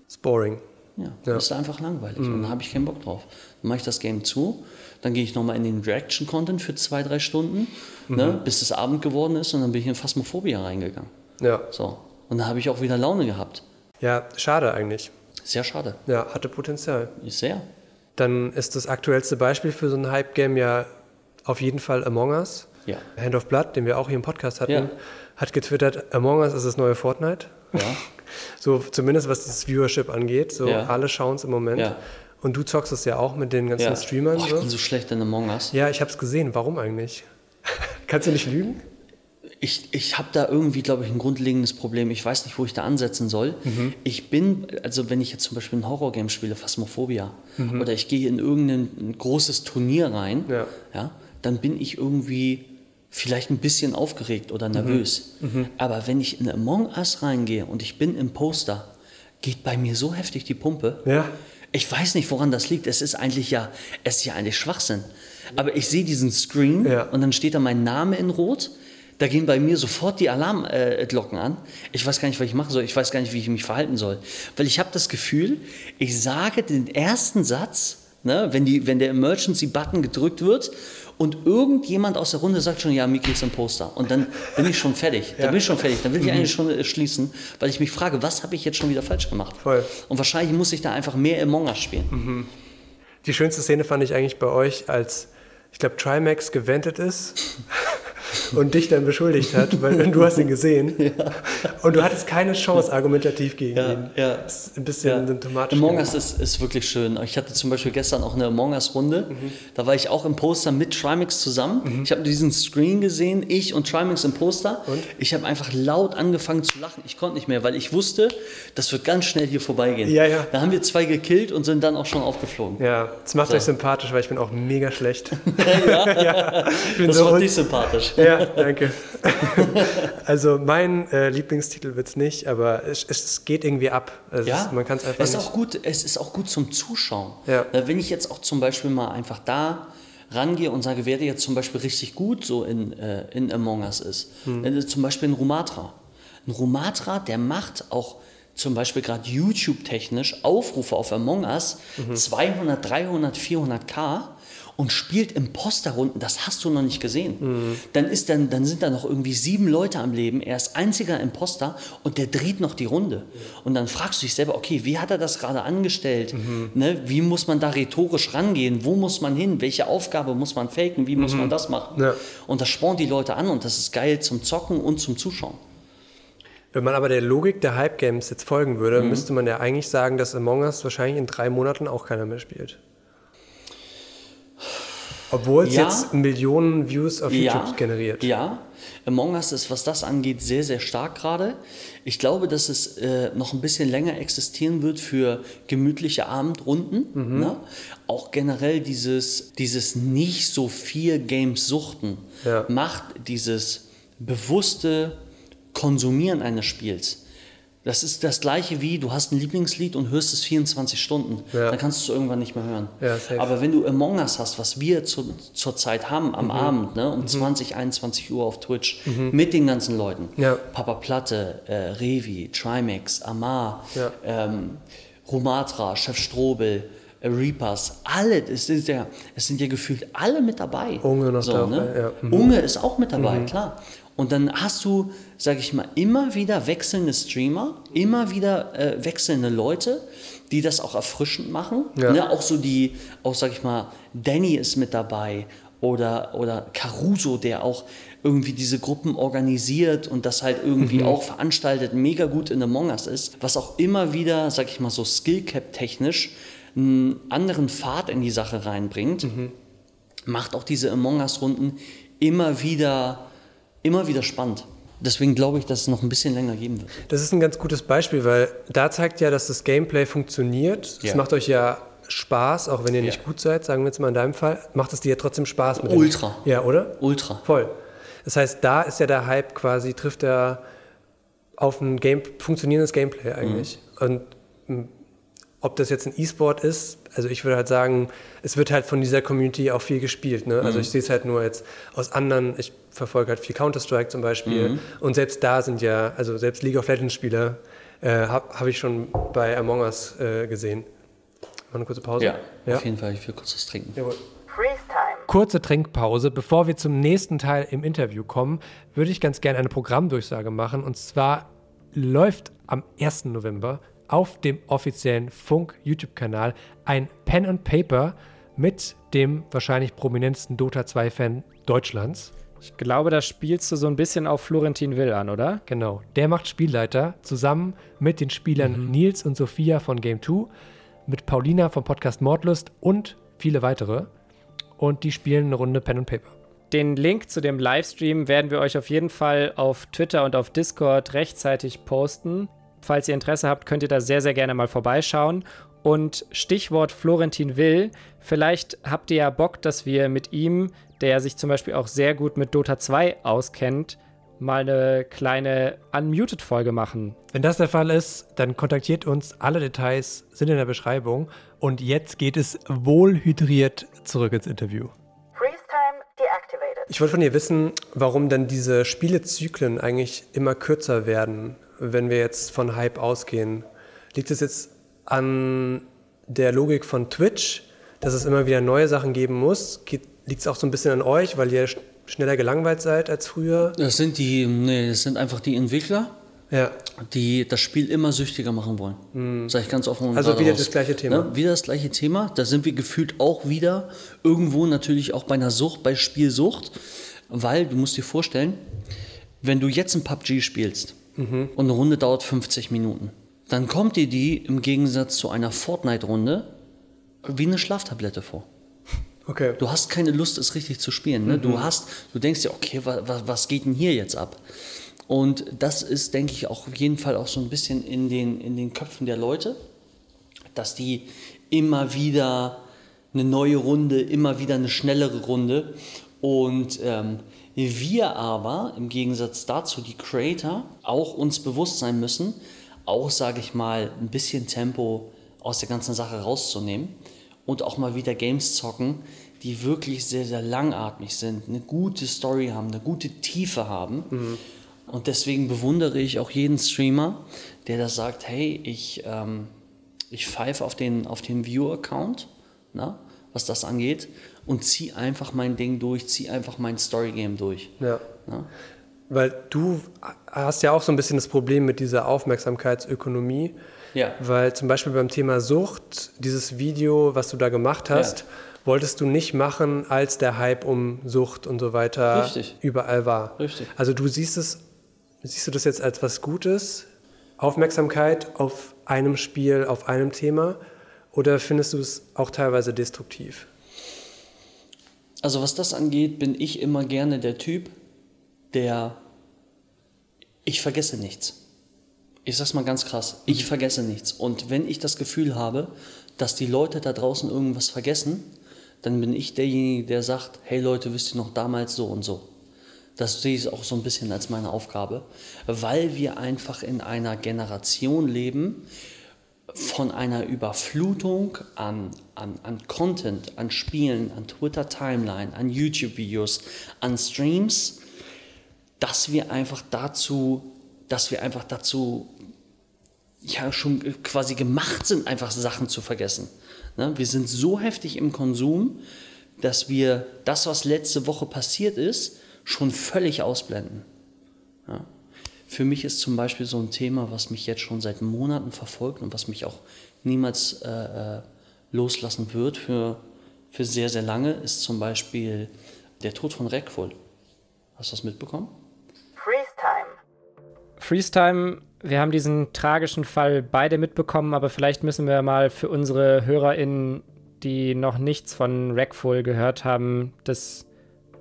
Ist boring. Ja, ja. das ist einfach langweilig. Mhm. Und da habe ich keinen Bock drauf. Dann mache ich das Game zu, dann gehe ich nochmal in den Reaction-Content für zwei, drei Stunden, ne, mhm. ne, bis es Abend geworden ist und dann bin ich in Phasmophobia reingegangen. Ja. So. Und dann habe ich auch wieder Laune gehabt. Ja, schade eigentlich. Sehr schade. Ja, hatte Potenzial. Sehr. Dann ist das aktuellste Beispiel für so ein Hype-Game ja auf jeden Fall Among Us. Ja. Hand of Blood, den wir auch hier im Podcast hatten, ja. hat getwittert, Among Us ist das neue Fortnite. Ja. so zumindest was das Viewership angeht. So ja. alle schauen es im Moment. Ja. Und du zockst es ja auch mit den ganzen. Streamern. Oh, ich so. bin so schlecht in Among Us. Ja, ich habe es gesehen. Warum eigentlich? Kannst du nicht lügen? Ich, ich habe da irgendwie, glaube ich, ein grundlegendes Problem. Ich weiß nicht, wo ich da ansetzen soll. Mhm. Ich bin, also wenn ich jetzt zum Beispiel ein Horrorgame spiele, Phasmophobia, mhm. oder ich gehe in irgendein großes Turnier rein, ja. Ja, dann bin ich irgendwie vielleicht ein bisschen aufgeregt oder nervös. Mhm. Mhm. Aber wenn ich in Among Us reingehe und ich bin im Poster, geht bei mir so heftig die Pumpe. Ja. Ich weiß nicht, woran das liegt. Es ist eigentlich ja, es ist ja eigentlich Schwachsinn. Aber ich sehe diesen Screen ja. und dann steht da mein Name in Rot. Da gehen bei mir sofort die Alarmglocken äh, an. Ich weiß gar nicht, was ich machen soll. Ich weiß gar nicht, wie ich mich verhalten soll. Weil ich habe das Gefühl, ich sage den ersten Satz, ne, wenn, die, wenn der Emergency-Button gedrückt wird und irgendjemand aus der Runde sagt schon, ja, Miki ist ein Poster. Und dann bin ich schon fertig. Dann bin ich schon fertig. Dann will ich eigentlich schon äh, schließen, weil ich mich frage, was habe ich jetzt schon wieder falsch gemacht? Voll. Und wahrscheinlich muss ich da einfach mehr Among Us spielen. Mhm. Die schönste Szene fand ich eigentlich bei euch, als ich glaube, Trimax gewendet ist und dich dann beschuldigt hat, weil du hast ihn gesehen ja. und du hattest keine Chance argumentativ gegen ja, ihn. Ja. Das ist ein bisschen ja. symptomatisch. Among Us ist, ist wirklich schön. Ich hatte zum Beispiel gestern auch eine Among Us-Runde. Mhm. Da war ich auch im Poster mit Trimax zusammen. Mhm. Ich habe diesen Screen gesehen, ich und Trimax im Poster. Und? Ich habe einfach laut angefangen zu lachen. Ich konnte nicht mehr, weil ich wusste, das wird ganz schnell hier vorbeigehen. Ja, ja. Da haben wir zwei gekillt und sind dann auch schon aufgeflogen. Ja, das macht so. euch sympathisch, weil ich bin auch mega schlecht. ja? ja. Ich bin das so macht dich sympathisch. Ja, danke. also mein äh, Lieblingstitel wird es nicht, aber es, es, geht irgendwie ab. Es ja, ist, man kann es einfach es ist nicht. Auch gut, es ist auch gut zum Zuschauen. Ja. Wenn ich jetzt auch zum Beispiel mal einfach da rangehe und sage, wer dir jetzt zum Beispiel richtig gut so in, äh, in Among Us ist, hm. zum Beispiel ein Rumatra. Ein Rumatra, der macht auch zum Beispiel gerade YouTube-technisch Aufrufe auf Among Us 200, 300, 400k und spielt Imposterrunden, das hast du noch nicht gesehen. Dann, ist dann, dann sind da noch irgendwie sieben Leute am Leben, er ist einziger Imposter und der dreht noch die Runde. Und dann fragst du dich selber, okay, wie hat er das gerade angestellt? Ne, wie muss man da rhetorisch rangehen? Wo muss man hin? Welche Aufgabe muss man faken? Wie muss man das machen? Ja. Und das spornt die Leute an und das ist geil zum Zocken und zum Zuschauen. Wenn man aber der Logik der Hype-Games jetzt folgen würde, müsste man ja eigentlich sagen, dass Among Us wahrscheinlich in drei Monaten auch keiner mehr spielt. Obwohl es Ja. jetzt Millionen Views auf YouTube generiert. Ja, Among Us ist, was das angeht, sehr, sehr stark gerade. Ich glaube, dass es äh, noch ein bisschen länger existieren wird für gemütliche Abendrunden. Mhm. Ne? Auch generell dieses, dieses nicht so viel Games suchten Ja. macht dieses bewusste Konsumieren eines Spiels. Das ist das gleiche wie, du hast ein Lieblingslied und hörst es 24 Stunden. Ja. Dann kannst du es irgendwann nicht mehr hören. Ja. Aber wenn du Among Us hast, was wir zu, zur Zeit haben am Abend, ne, um 20, 21 Uhr auf Twitch, mit den ganzen Leuten, Ja. Papa Platte, äh, Revi, Trimax, Amar, ähm, Romatra, Chef Strobel, äh, Reapers, alle, es sind, ja, es sind ja gefühlt alle mit dabei. Unge noch dabei, ne? Mhm. Unge ist auch mit dabei, klar. Und dann hast du, sag ich mal, immer wieder wechselnde Streamer, immer wieder äh, wechselnde Leute, die das auch erfrischend machen. Ja. Ne? Auch so die, auch sag ich mal, Danny ist mit dabei oder, oder Caruso, der auch irgendwie diese Gruppen organisiert und das halt irgendwie auch veranstaltet, mega gut in Among Us ist, was auch immer wieder, sag ich mal, so Skillcap-technisch einen anderen Pfad in die Sache reinbringt macht auch diese Among Us-Runden immer wieder, immer wieder spannend. Deswegen glaube ich, dass es noch ein bisschen länger geben wird. Das ist ein ganz gutes Beispiel, weil da zeigt ja, dass das Gameplay funktioniert. Es Ja. macht euch ja Spaß, auch wenn ihr nicht Ja. gut seid, sagen wir jetzt mal in deinem Fall, macht es dir ja trotzdem Spaß mit Ultra. Dem, ja, oder? Ultra. Voll. Das heißt, da ist ja der Hype quasi, trifft er auf ein Game, funktionierendes Gameplay eigentlich. Und m, ob das jetzt ein E-Sport ist, also ich würde halt sagen, es wird halt von dieser Community auch viel gespielt. Ne? Also ich sehe es halt nur jetzt aus anderen, ich verfolge halt viel Counter-Strike zum Beispiel. Und selbst da sind ja, also selbst League of Legends-Spieler äh, habe hab ich schon bei Among Us äh, gesehen. Mal eine kurze Pause? Ja, ja. auf jeden Fall. Ich will kurz was trinken. Jawohl. Freeze time. Kurze Trinkpause. Bevor wir zum nächsten Teil im Interview kommen, würde ich ganz gerne eine Programmdurchsage machen. Und zwar läuft am 1. November auf dem offiziellen Funk-YouTube-Kanal ein Pen and Paper mit dem wahrscheinlich prominentesten Dota 2-Fan Deutschlands. Ich glaube, da spielst du so ein bisschen auf Florentin Will an, oder? Genau, der macht Spielleiter zusammen mit den Spielern Nils und Sophia von Game 2, mit Paulina vom Podcast Mordlust und viele weitere. Und die spielen eine Runde Pen and Paper. Den Link zu dem Livestream werden wir euch auf jeden Fall auf Twitter und auf Discord rechtzeitig posten. Falls ihr Interesse habt, könnt ihr da sehr, sehr gerne mal vorbeischauen. Und Stichwort Florentin Will, vielleicht habt ihr ja Bock, dass wir mit ihm, der sich zum Beispiel auch sehr gut mit Dota 2 auskennt, mal eine kleine Unmuted-Folge machen. Wenn das der Fall ist, dann kontaktiert uns. Alle Details sind in der Beschreibung. Und jetzt geht es wohlhydriert zurück ins Interview. Freeze time deactivated. Ich wollte von dir wissen, warum dann diese Spielezyklen eigentlich immer kürzer werden, wenn wir jetzt von Hype ausgehen. Liegt es jetzt an der Logik von Twitch, dass es immer wieder neue Sachen geben muss? Liegt es auch so ein bisschen an euch, weil ihr sch- schneller gelangweilt seid als früher? Das sind die, nee, das sind einfach die Entwickler, Ja. die das Spiel immer süchtiger machen wollen. Sag ich ganz offen und Also wieder raus. das gleiche Thema. Ne? Wieder das gleiche Thema. Da sind wir gefühlt auch wieder irgendwo natürlich auch bei einer Sucht, bei Spielsucht. Weil du musst dir vorstellen, wenn du jetzt ein PUBG spielst Mhm. und eine Runde dauert 50 Minuten, dann kommt dir die im Gegensatz zu einer Fortnite-Runde wie eine Schlaftablette vor. Okay. Du hast keine Lust, es richtig zu spielen. Ne? Du hast, du denkst dir, okay, wa, wa, was geht denn hier jetzt ab? Und das ist, denke ich, auch auf jeden Fall auch so ein bisschen in den, in den Köpfen der Leute, dass die immer wieder eine neue Runde, immer wieder eine schnellere Runde. Und ähm, wir aber im Gegensatz dazu, die Creator, auch uns bewusst sein müssen, auch, sage ich mal, ein bisschen Tempo aus der ganzen Sache rauszunehmen und auch mal wieder Games zocken, die wirklich sehr, sehr langatmig sind, eine gute Story haben, eine gute Tiefe haben. Und deswegen bewundere ich auch jeden Streamer, der da sagt, hey, ich, ähm, ich pfeife auf den, auf den View-Account, was das angeht, und ziehe einfach mein Ding durch, ziehe einfach mein Story-Game durch. Ja. Na? Weil du hast ja auch so ein bisschen das Problem mit dieser Aufmerksamkeitsökonomie. Ja. Weil zum Beispiel beim Thema Sucht, dieses Video, was du da gemacht hast, ja. wolltest du nicht machen, als der Hype um Sucht und so weiter Richtig. überall war. Richtig. Also du siehst es, siehst du das jetzt als was Gutes? Aufmerksamkeit auf einem Spiel, auf einem Thema? Oder findest du es auch teilweise destruktiv? Also was das angeht, bin ich immer gerne der Typ, der ich vergesse nichts. Ich sag's mal ganz krass, ich mhm. vergesse nichts. Und wenn ich das Gefühl habe, dass die Leute da draußen irgendwas vergessen, dann bin ich derjenige, der sagt, hey Leute, wisst ihr noch damals so und so. Das sehe ich auch so ein bisschen als meine Aufgabe, weil wir einfach in einer Generation leben von einer Überflutung an, an, an Content, an Spielen, an Twitter-Timeline, an YouTube-Videos, an Streams, dass wir einfach dazu, dass wir einfach dazu ja schon quasi gemacht sind, einfach Sachen zu vergessen. Ne? Wir sind so heftig im Konsum, dass wir das, was letzte Woche passiert ist, schon völlig ausblenden. Für mich ist zum Beispiel so ein Thema, was mich jetzt schon seit Monaten verfolgt und was mich auch niemals äh, äh loslassen wird für, für sehr, sehr lange, ist zum Beispiel der Tod von Reckful. Hast du das mitbekommen? Freestime, wir haben diesen tragischen Fall beide mitbekommen, aber vielleicht müssen wir mal für unsere HörerInnen, die noch nichts von Rackful gehört haben, das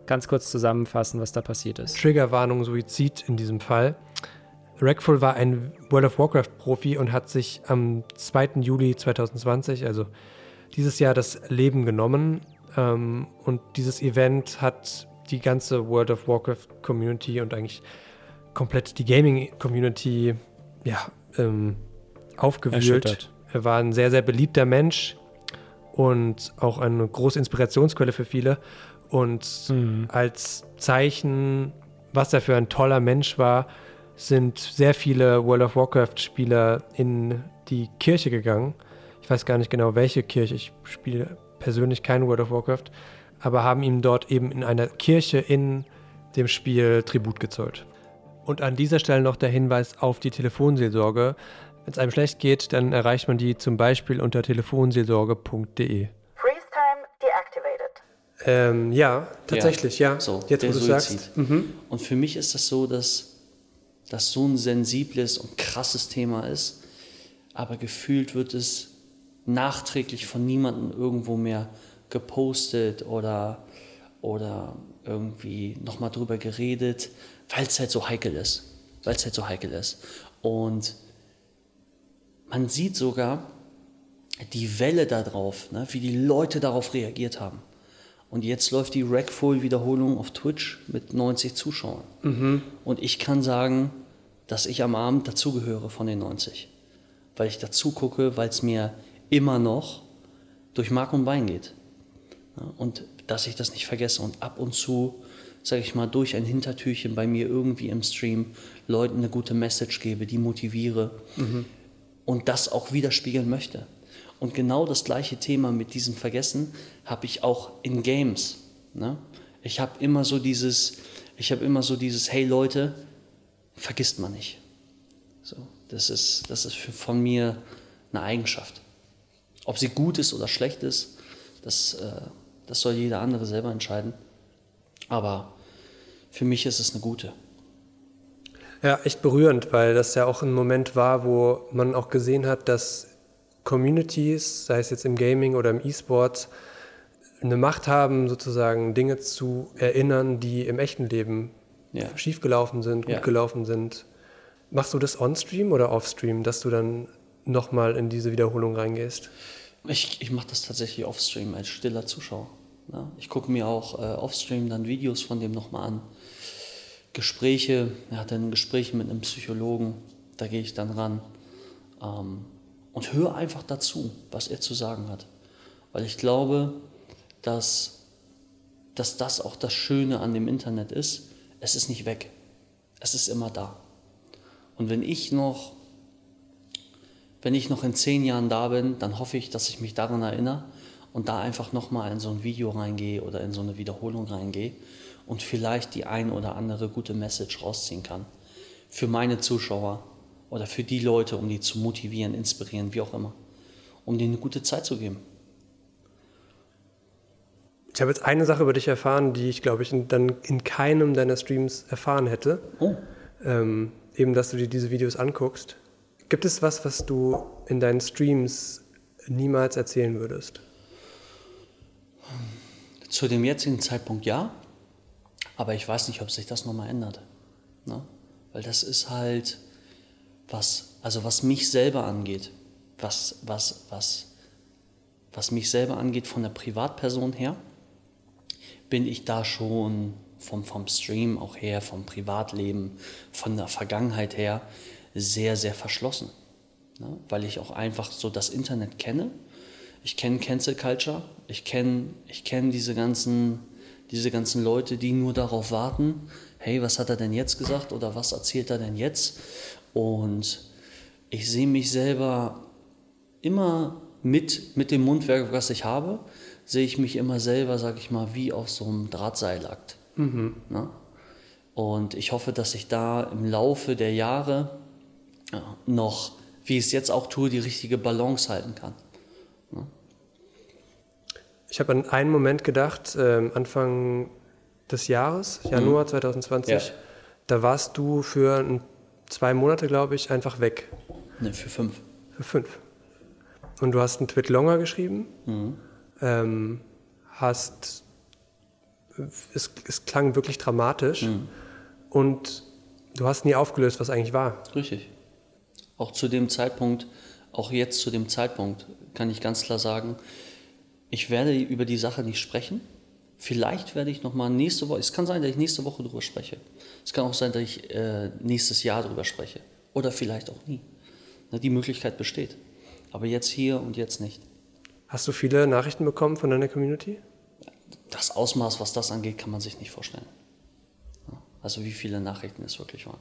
ganz kurz zusammenfassen, was da passiert ist. Triggerwarnung Suizid in diesem Fall. Rackful war ein World of Warcraft-Profi und hat sich am 2. Juli 2020, also dieses Jahr, das Leben genommen. Ähm, und dieses Event hat die ganze World of Warcraft-Community und eigentlich komplett die Gaming-Community ja, ähm, aufgewühlt. Er war ein sehr, sehr beliebter Mensch und auch eine große Inspirationsquelle für viele. Und mhm. als Zeichen, was er für ein toller Mensch war, sind sehr viele World of Warcraft-Spieler in die Kirche gegangen. Ich weiß gar nicht genau, welche Kirche. Ich spiele persönlich kein World of Warcraft, aber haben ihm dort eben in einer Kirche in dem Spiel Tribut gezollt. Und an dieser Stelle noch der Hinweis auf die Telefonseelsorge. Wenn es einem schlecht geht, dann erreicht man die zum Beispiel unter telefonseelsorge.de. Freeze-Time deactivated. Ähm, ja, tatsächlich, ja. ja. So, Jetzt, wo du sagst. Mhm. Und für mich ist das so, dass das so ein sensibles und krasses Thema ist, aber gefühlt wird es nachträglich von niemandem irgendwo mehr gepostet oder, oder irgendwie nochmal drüber geredet weil es halt so heikel ist. Weil es halt so heikel ist. Und man sieht sogar die Welle darauf, ne, wie die Leute darauf reagiert haben. Und jetzt läuft die Rackful-Wiederholung auf Twitch mit 90 Zuschauern. Mhm. Und ich kann sagen, dass ich am Abend dazugehöre von den 90. Weil ich dazu gucke, weil es mir immer noch durch Mark und Bein geht. Und dass ich das nicht vergesse. Und ab und zu sage ich mal, durch ein Hintertürchen bei mir irgendwie im Stream Leuten eine gute Message gebe, die motiviere mhm. und das auch widerspiegeln möchte. Und genau das gleiche Thema mit diesem Vergessen habe ich auch in Games. Ne? Ich habe immer so dieses, ich habe immer so dieses, hey Leute, vergisst man nicht. So, das ist, das ist von mir eine Eigenschaft. Ob sie gut ist oder schlecht ist, das, äh, das soll jeder andere selber entscheiden. Aber für mich ist es eine gute. Ja, echt berührend, weil das ja auch ein Moment war, wo man auch gesehen hat, dass Communities, sei es jetzt im Gaming oder im E-Sport, eine Macht haben, sozusagen Dinge zu erinnern, die im echten Leben ja. schiefgelaufen sind, gut ja. gelaufen sind. Machst du das on-stream oder off-stream, dass du dann nochmal in diese Wiederholung reingehst? Ich, ich mache das tatsächlich off-stream als stiller Zuschauer. Ja? Ich gucke mir auch äh, off-stream dann Videos von dem nochmal an. Gespräche, er hat dann Gespräche mit einem Psychologen, da gehe ich dann ran ähm, und höre einfach dazu, was er zu sagen hat. Weil ich glaube, dass, dass das auch das Schöne an dem Internet ist, es ist nicht weg. Es ist immer da. Und wenn ich noch, wenn ich noch in zehn Jahren da bin, dann hoffe ich, dass ich mich daran erinnere und da einfach nochmal in so ein Video reingehe oder in so eine Wiederholung reingehe und vielleicht die ein oder andere gute Message rausziehen kann. Für meine Zuschauer oder für die Leute, um die zu motivieren, inspirieren, wie auch immer. Um denen eine gute Zeit zu geben. Ich habe jetzt eine Sache über dich erfahren, die ich, glaube ich, in, dann in keinem deiner Streams erfahren hätte. Oh. Ähm, eben, dass du dir diese Videos anguckst. Gibt es was, was du in deinen Streams niemals erzählen würdest? Zu dem jetzigen Zeitpunkt ja, aber ich weiß nicht, ob sich das nochmal ändert. Ne? Weil das ist halt was, also was mich selber angeht, was, was, was, was mich selber angeht von der Privatperson her, bin ich da schon vom, vom Stream auch her, vom Privatleben, von der Vergangenheit her sehr, sehr verschlossen. Ne? Weil ich auch einfach so das Internet kenne. Ich kenne Cancel Culture, ich kenne ich kenn diese, ganzen, diese ganzen Leute, die nur darauf warten, hey, was hat er denn jetzt gesagt oder was erzählt er denn jetzt? Und ich sehe mich selber immer mit, mit dem Mundwerk, was ich habe, sehe ich mich immer selber, sage ich mal, wie auf so einem Drahtseilakt. Mhm. Ne? Und ich hoffe, dass ich da im Laufe der Jahre ja, noch, wie ich es jetzt auch tue, die richtige Balance halten kann. Ne? Ich habe an einen Moment gedacht, äh, Anfang des Jahres, Januar mhm. 2020, ja. da warst du für ein, zwei Monate, glaube ich, einfach weg. Ne, für fünf. Für fünf. Und du hast einen Tweet longer geschrieben. Mhm ähm, hast, es, es, klang wirklich dramatisch mhm. und du hast nie aufgelöst, was eigentlich war. Richtig. Auch zu dem Zeitpunkt, auch jetzt zu dem Zeitpunkt, kann ich ganz klar sagen, ich werde über die Sache nicht sprechen. Vielleicht werde ich nochmal nächste Woche, es kann sein, dass ich nächste Woche darüber spreche. Es kann auch sein, dass ich äh, nächstes Jahr darüber spreche. Oder vielleicht auch nie. Na, die Möglichkeit besteht. Aber jetzt hier und jetzt nicht. Hast du viele Nachrichten bekommen von deiner Community? Das Ausmaß, was das angeht, kann man sich nicht vorstellen. Also wie viele Nachrichten es wirklich waren.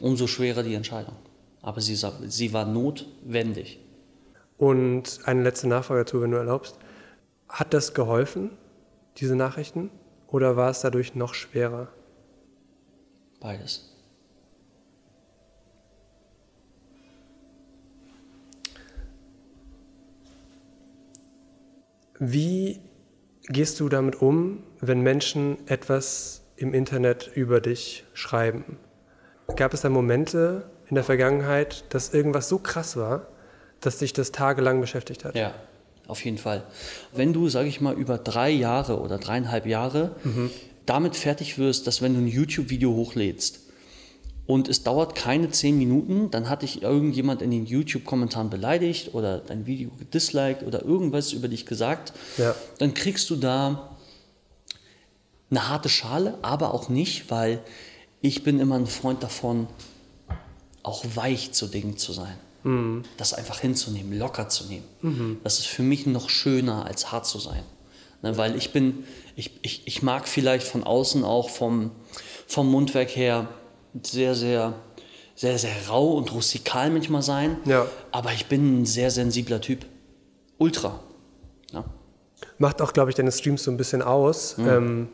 Umso schwerer die Entscheidung. Aber sie, sie war notwendig. Und eine letzte Nachfrage dazu, wenn du erlaubst. Hat das geholfen, diese Nachrichten? Oder war es dadurch noch schwerer? Beides. Wie gehst du damit um, wenn Menschen etwas im Internet über dich schreiben? Gab es da Momente in der Vergangenheit, dass irgendwas so krass war, dass dich das tagelang beschäftigt hat? Ja, auf jeden Fall. Wenn du, sage ich mal, über drei Jahre oder dreieinhalb Jahre mhm. damit fertig wirst, dass wenn du ein YouTube-Video hochlädst, und es dauert keine zehn Minuten, dann hat dich irgendjemand in den YouTube-Kommentaren beleidigt oder dein Video gedisliked oder irgendwas über dich gesagt. Ja. Dann kriegst du da eine harte Schale, aber auch nicht, weil ich bin immer ein Freund davon, auch weich zu Dingen zu sein. Mhm. Das einfach hinzunehmen, locker zu nehmen. Mhm. Das ist für mich noch schöner, als hart zu sein. Ne, weil ich bin, ich, ich, ich mag vielleicht von außen auch vom, vom Mundwerk her sehr, sehr, sehr, sehr rau und rustikal manchmal sein. Ja. Aber ich bin ein sehr sensibler Typ. Ultra. Ja. Macht auch, glaube ich, deine Streams so ein bisschen aus. Mhm. Ähm,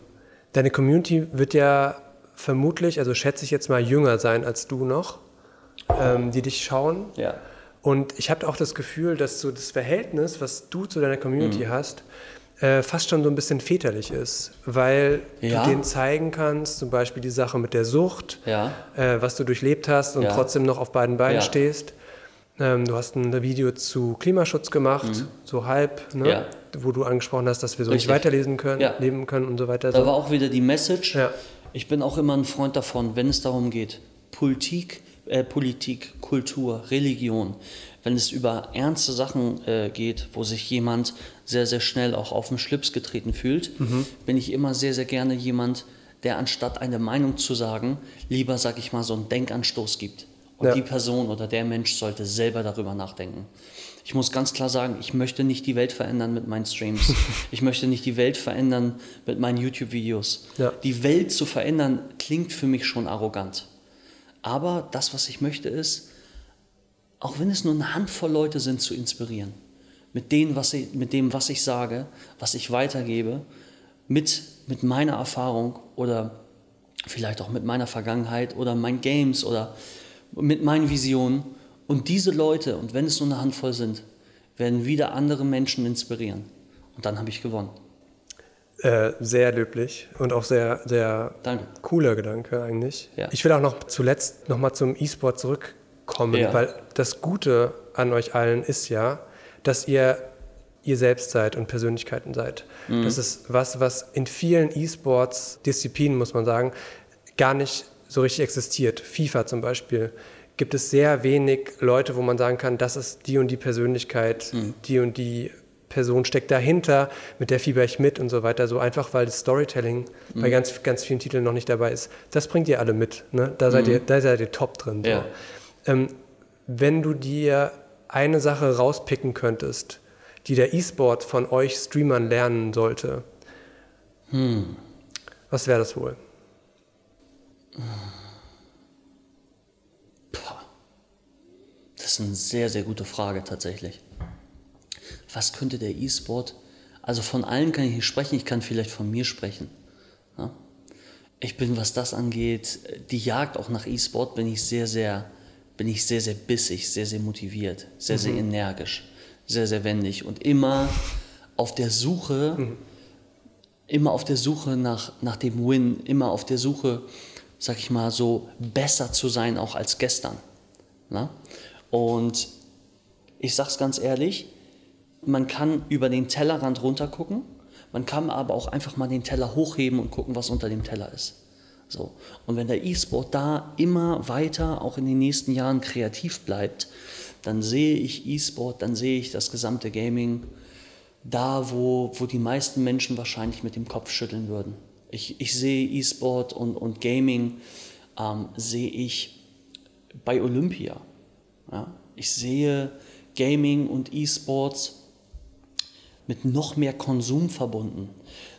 deine Community wird ja vermutlich, also schätze ich jetzt mal, jünger sein als du noch, ähm, die dich schauen. Ja. Und ich habe auch das Gefühl, dass so das Verhältnis, was du zu deiner Community mhm. hast, äh, fast schon so ein bisschen väterlich ist, weil ja. du denen zeigen kannst, zum Beispiel die Sache mit der Sucht, ja. äh, was du durchlebt hast und ja. trotzdem noch auf beiden Beinen stehst. Ähm, du hast ein Video zu Klimaschutz gemacht, mhm. so halb, ne? wo du angesprochen hast, dass wir so Richtig. nicht weiterlesen können, leben können und so weiter. Da war auch wieder die Message. Ich bin auch immer ein Freund davon, wenn es darum geht, Politik, äh, Politik, Kultur, Religion, wenn es über ernste Sachen äh, geht, wo sich jemand sehr, sehr schnell auch auf den Schlips getreten fühlt, mhm. bin ich immer sehr, sehr gerne jemand, der anstatt eine Meinung zu sagen, lieber, sag ich mal, so einen Denkanstoß gibt Und Ja. die Person oder der Mensch sollte selber darüber nachdenken. Ich muss ganz klar sagen, ich möchte nicht die Welt verändern mit meinen Streams. ich möchte nicht die Welt verändern mit meinen YouTube-Videos. Ja. Die Welt zu verändern klingt für mich schon arrogant. Aber das, was ich möchte, ist, auch wenn es nur eine Handvoll Leute sind, zu inspirieren. Mit, denen, was ich, mit dem, was ich sage, was ich weitergebe, mit, mit meiner Erfahrung oder vielleicht auch mit meiner Vergangenheit oder meinen Games oder mit meinen Visionen. Und diese Leute, und wenn es nur eine Handvoll sind, werden wieder andere Menschen inspirieren. Und dann habe ich gewonnen. Äh, sehr löblich und auch sehr, sehr Danke. cooler Gedanke eigentlich. Ja. Ich will auch noch zuletzt nochmal zum E-Sport zurückkommen, Ja. weil das Gute an euch allen ist ja, dass ihr ihr selbst seid und Persönlichkeiten seid. Mhm. Das ist was, was in vielen E-Sports-Disziplinen, muss man sagen, gar nicht so richtig existiert. FIFA zum Beispiel gibt es sehr wenig Leute, wo man sagen kann, das ist die und die Persönlichkeit, Mhm. die und die Person steckt dahinter, mit der fieber ich mit und so weiter. So einfach, weil das Storytelling Mhm. bei ganz, ganz vielen Titeln noch nicht dabei ist. Das bringt ihr alle mit. Ne? Da, seid ihr, da seid ihr top drin. So. Mhm. Ja. Ähm, wenn du dir eine Sache rauspicken könntest, die der E-Sport von euch Streamern lernen sollte, Hm. was wäre das wohl? Das ist eine sehr, sehr gute Frage tatsächlich. Was könnte der E-Sport, also von allen kann ich nicht sprechen, ich kann vielleicht von mir sprechen. Ja? Ich bin, was das angeht, die Jagd auch nach E-Sport, bin ich sehr, sehr, bin ich sehr, sehr bissig, sehr, sehr motiviert, sehr, sehr energisch, sehr, sehr wendig und immer auf der Suche, immer auf der Suche nach, nach dem Win, immer auf der Suche, sag ich mal, so besser zu sein auch als gestern. Na? Und ich sag's ganz ehrlich, man kann über den Tellerrand runtergucken, man kann aber auch einfach mal den Teller hochheben und gucken, was unter dem Teller ist. So. Und wenn der E-Sport da immer weiter, auch in den nächsten Jahren kreativ bleibt, dann sehe ich E-Sport, dann sehe ich das gesamte Gaming da, wo, wo die meisten Menschen wahrscheinlich mit dem Kopf schütteln würden. Ich, ich sehe E-Sport und, und Gaming, ähm, sehe ich bei Olympia. Ja? Ich sehe Gaming und E-Sports mit noch mehr Konsum verbunden,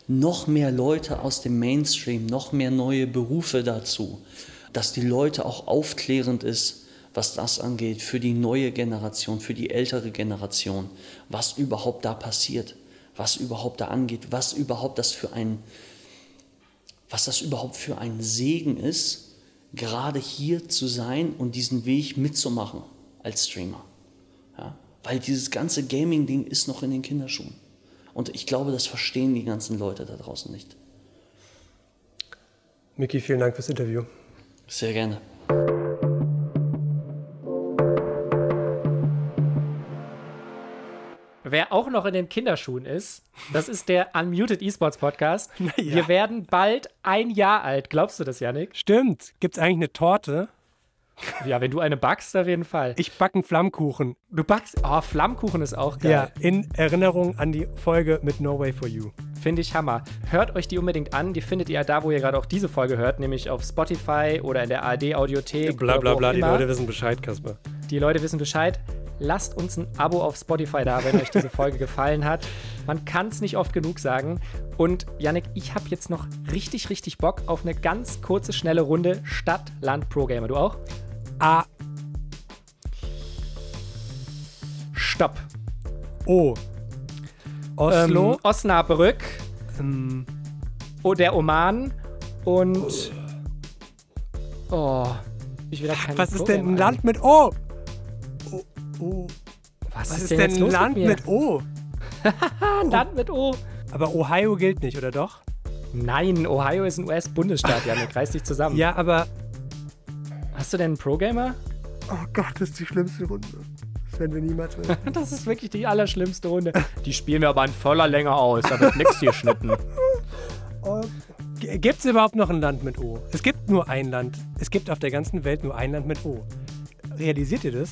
noch mehr Leute aus dem Mainstream, noch mehr neue Berufe dazu, dass die Leute auch aufklärend ist, was das angeht, für die neue Generation, für die ältere Generation, was überhaupt da passiert, was überhaupt da angeht, was überhaupt das für ein, was das überhaupt für ein Segen ist, gerade hier zu sein und diesen Weg mitzumachen als Streamer. Weil dieses ganze Gaming-Ding ist noch in den Kinderschuhen. Und ich glaube, das verstehen die ganzen Leute da draußen nicht. Miki, vielen Dank fürs Interview. Sehr gerne. Wer auch noch in den Kinderschuhen ist, das ist der Unmuted Esports Podcast. ja. Wir werden bald ein Jahr alt. Glaubst du das, Yannick? Stimmt. Gibt es eigentlich eine Torte? Ja, wenn du eine backst, auf jeden Fall. Ich backe einen Flammkuchen. Du backst. Oh, Flammkuchen ist auch geil. Ja, in Erinnerung an die Folge mit No Way for You. Finde ich Hammer. Hört euch die unbedingt an. Die findet ihr da, wo ihr gerade auch diese Folge hört, nämlich auf Spotify oder in der ARD-Audiothek. Bla oder bla bla, die immer. Leute wissen Bescheid, Kasper. Die Leute wissen Bescheid. Lasst uns ein Abo auf Spotify da, wenn euch diese Folge gefallen hat. Man kann es nicht oft genug sagen. Und Yannick, ich habe jetzt noch richtig, richtig Bock auf eine ganz kurze, schnelle Runde Stadt, Land, Pro Gamer. Du auch? A, Stopp. O. Oslo. Ähm, Osnabrück, Ähm, oh, der Oman und. Oh. Ich will da kein was ist denn ein Land mit O? O, O. Was, Was ist denn denn ein Land mit, mit O? Ein Land mit O? Aber Ohio gilt nicht, oder doch? Nein, Ohio ist ein US-Bundesstaat, Janik. Reiß dich zusammen. Ja, aber. Hast du denn einen Pro-Gamer? Oh Gott, das ist die schlimmste Runde. Das werden wir niemals wissen. Das ist wirklich die allerschlimmste Runde. Die spielen wir aber in voller Länge aus. Da wird nichts geschnitten. Gibt es überhaupt noch ein Land mit O? Es gibt nur ein Land. Es gibt auf der ganzen Welt nur ein Land mit O. Realisiert ihr das?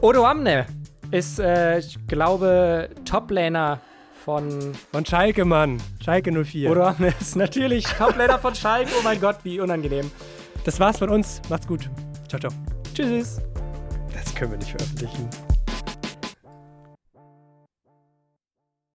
Odo Amne ist, äh, ich glaube, Toplaner von. Von Schalke, Mann. Schalke 04. Odo Amne ist natürlich Toplaner von Schalke. Oh mein Gott, wie unangenehm. Das war's von uns. Macht's gut. Ciao, ciao. Tschüss. Das können wir nicht veröffentlichen.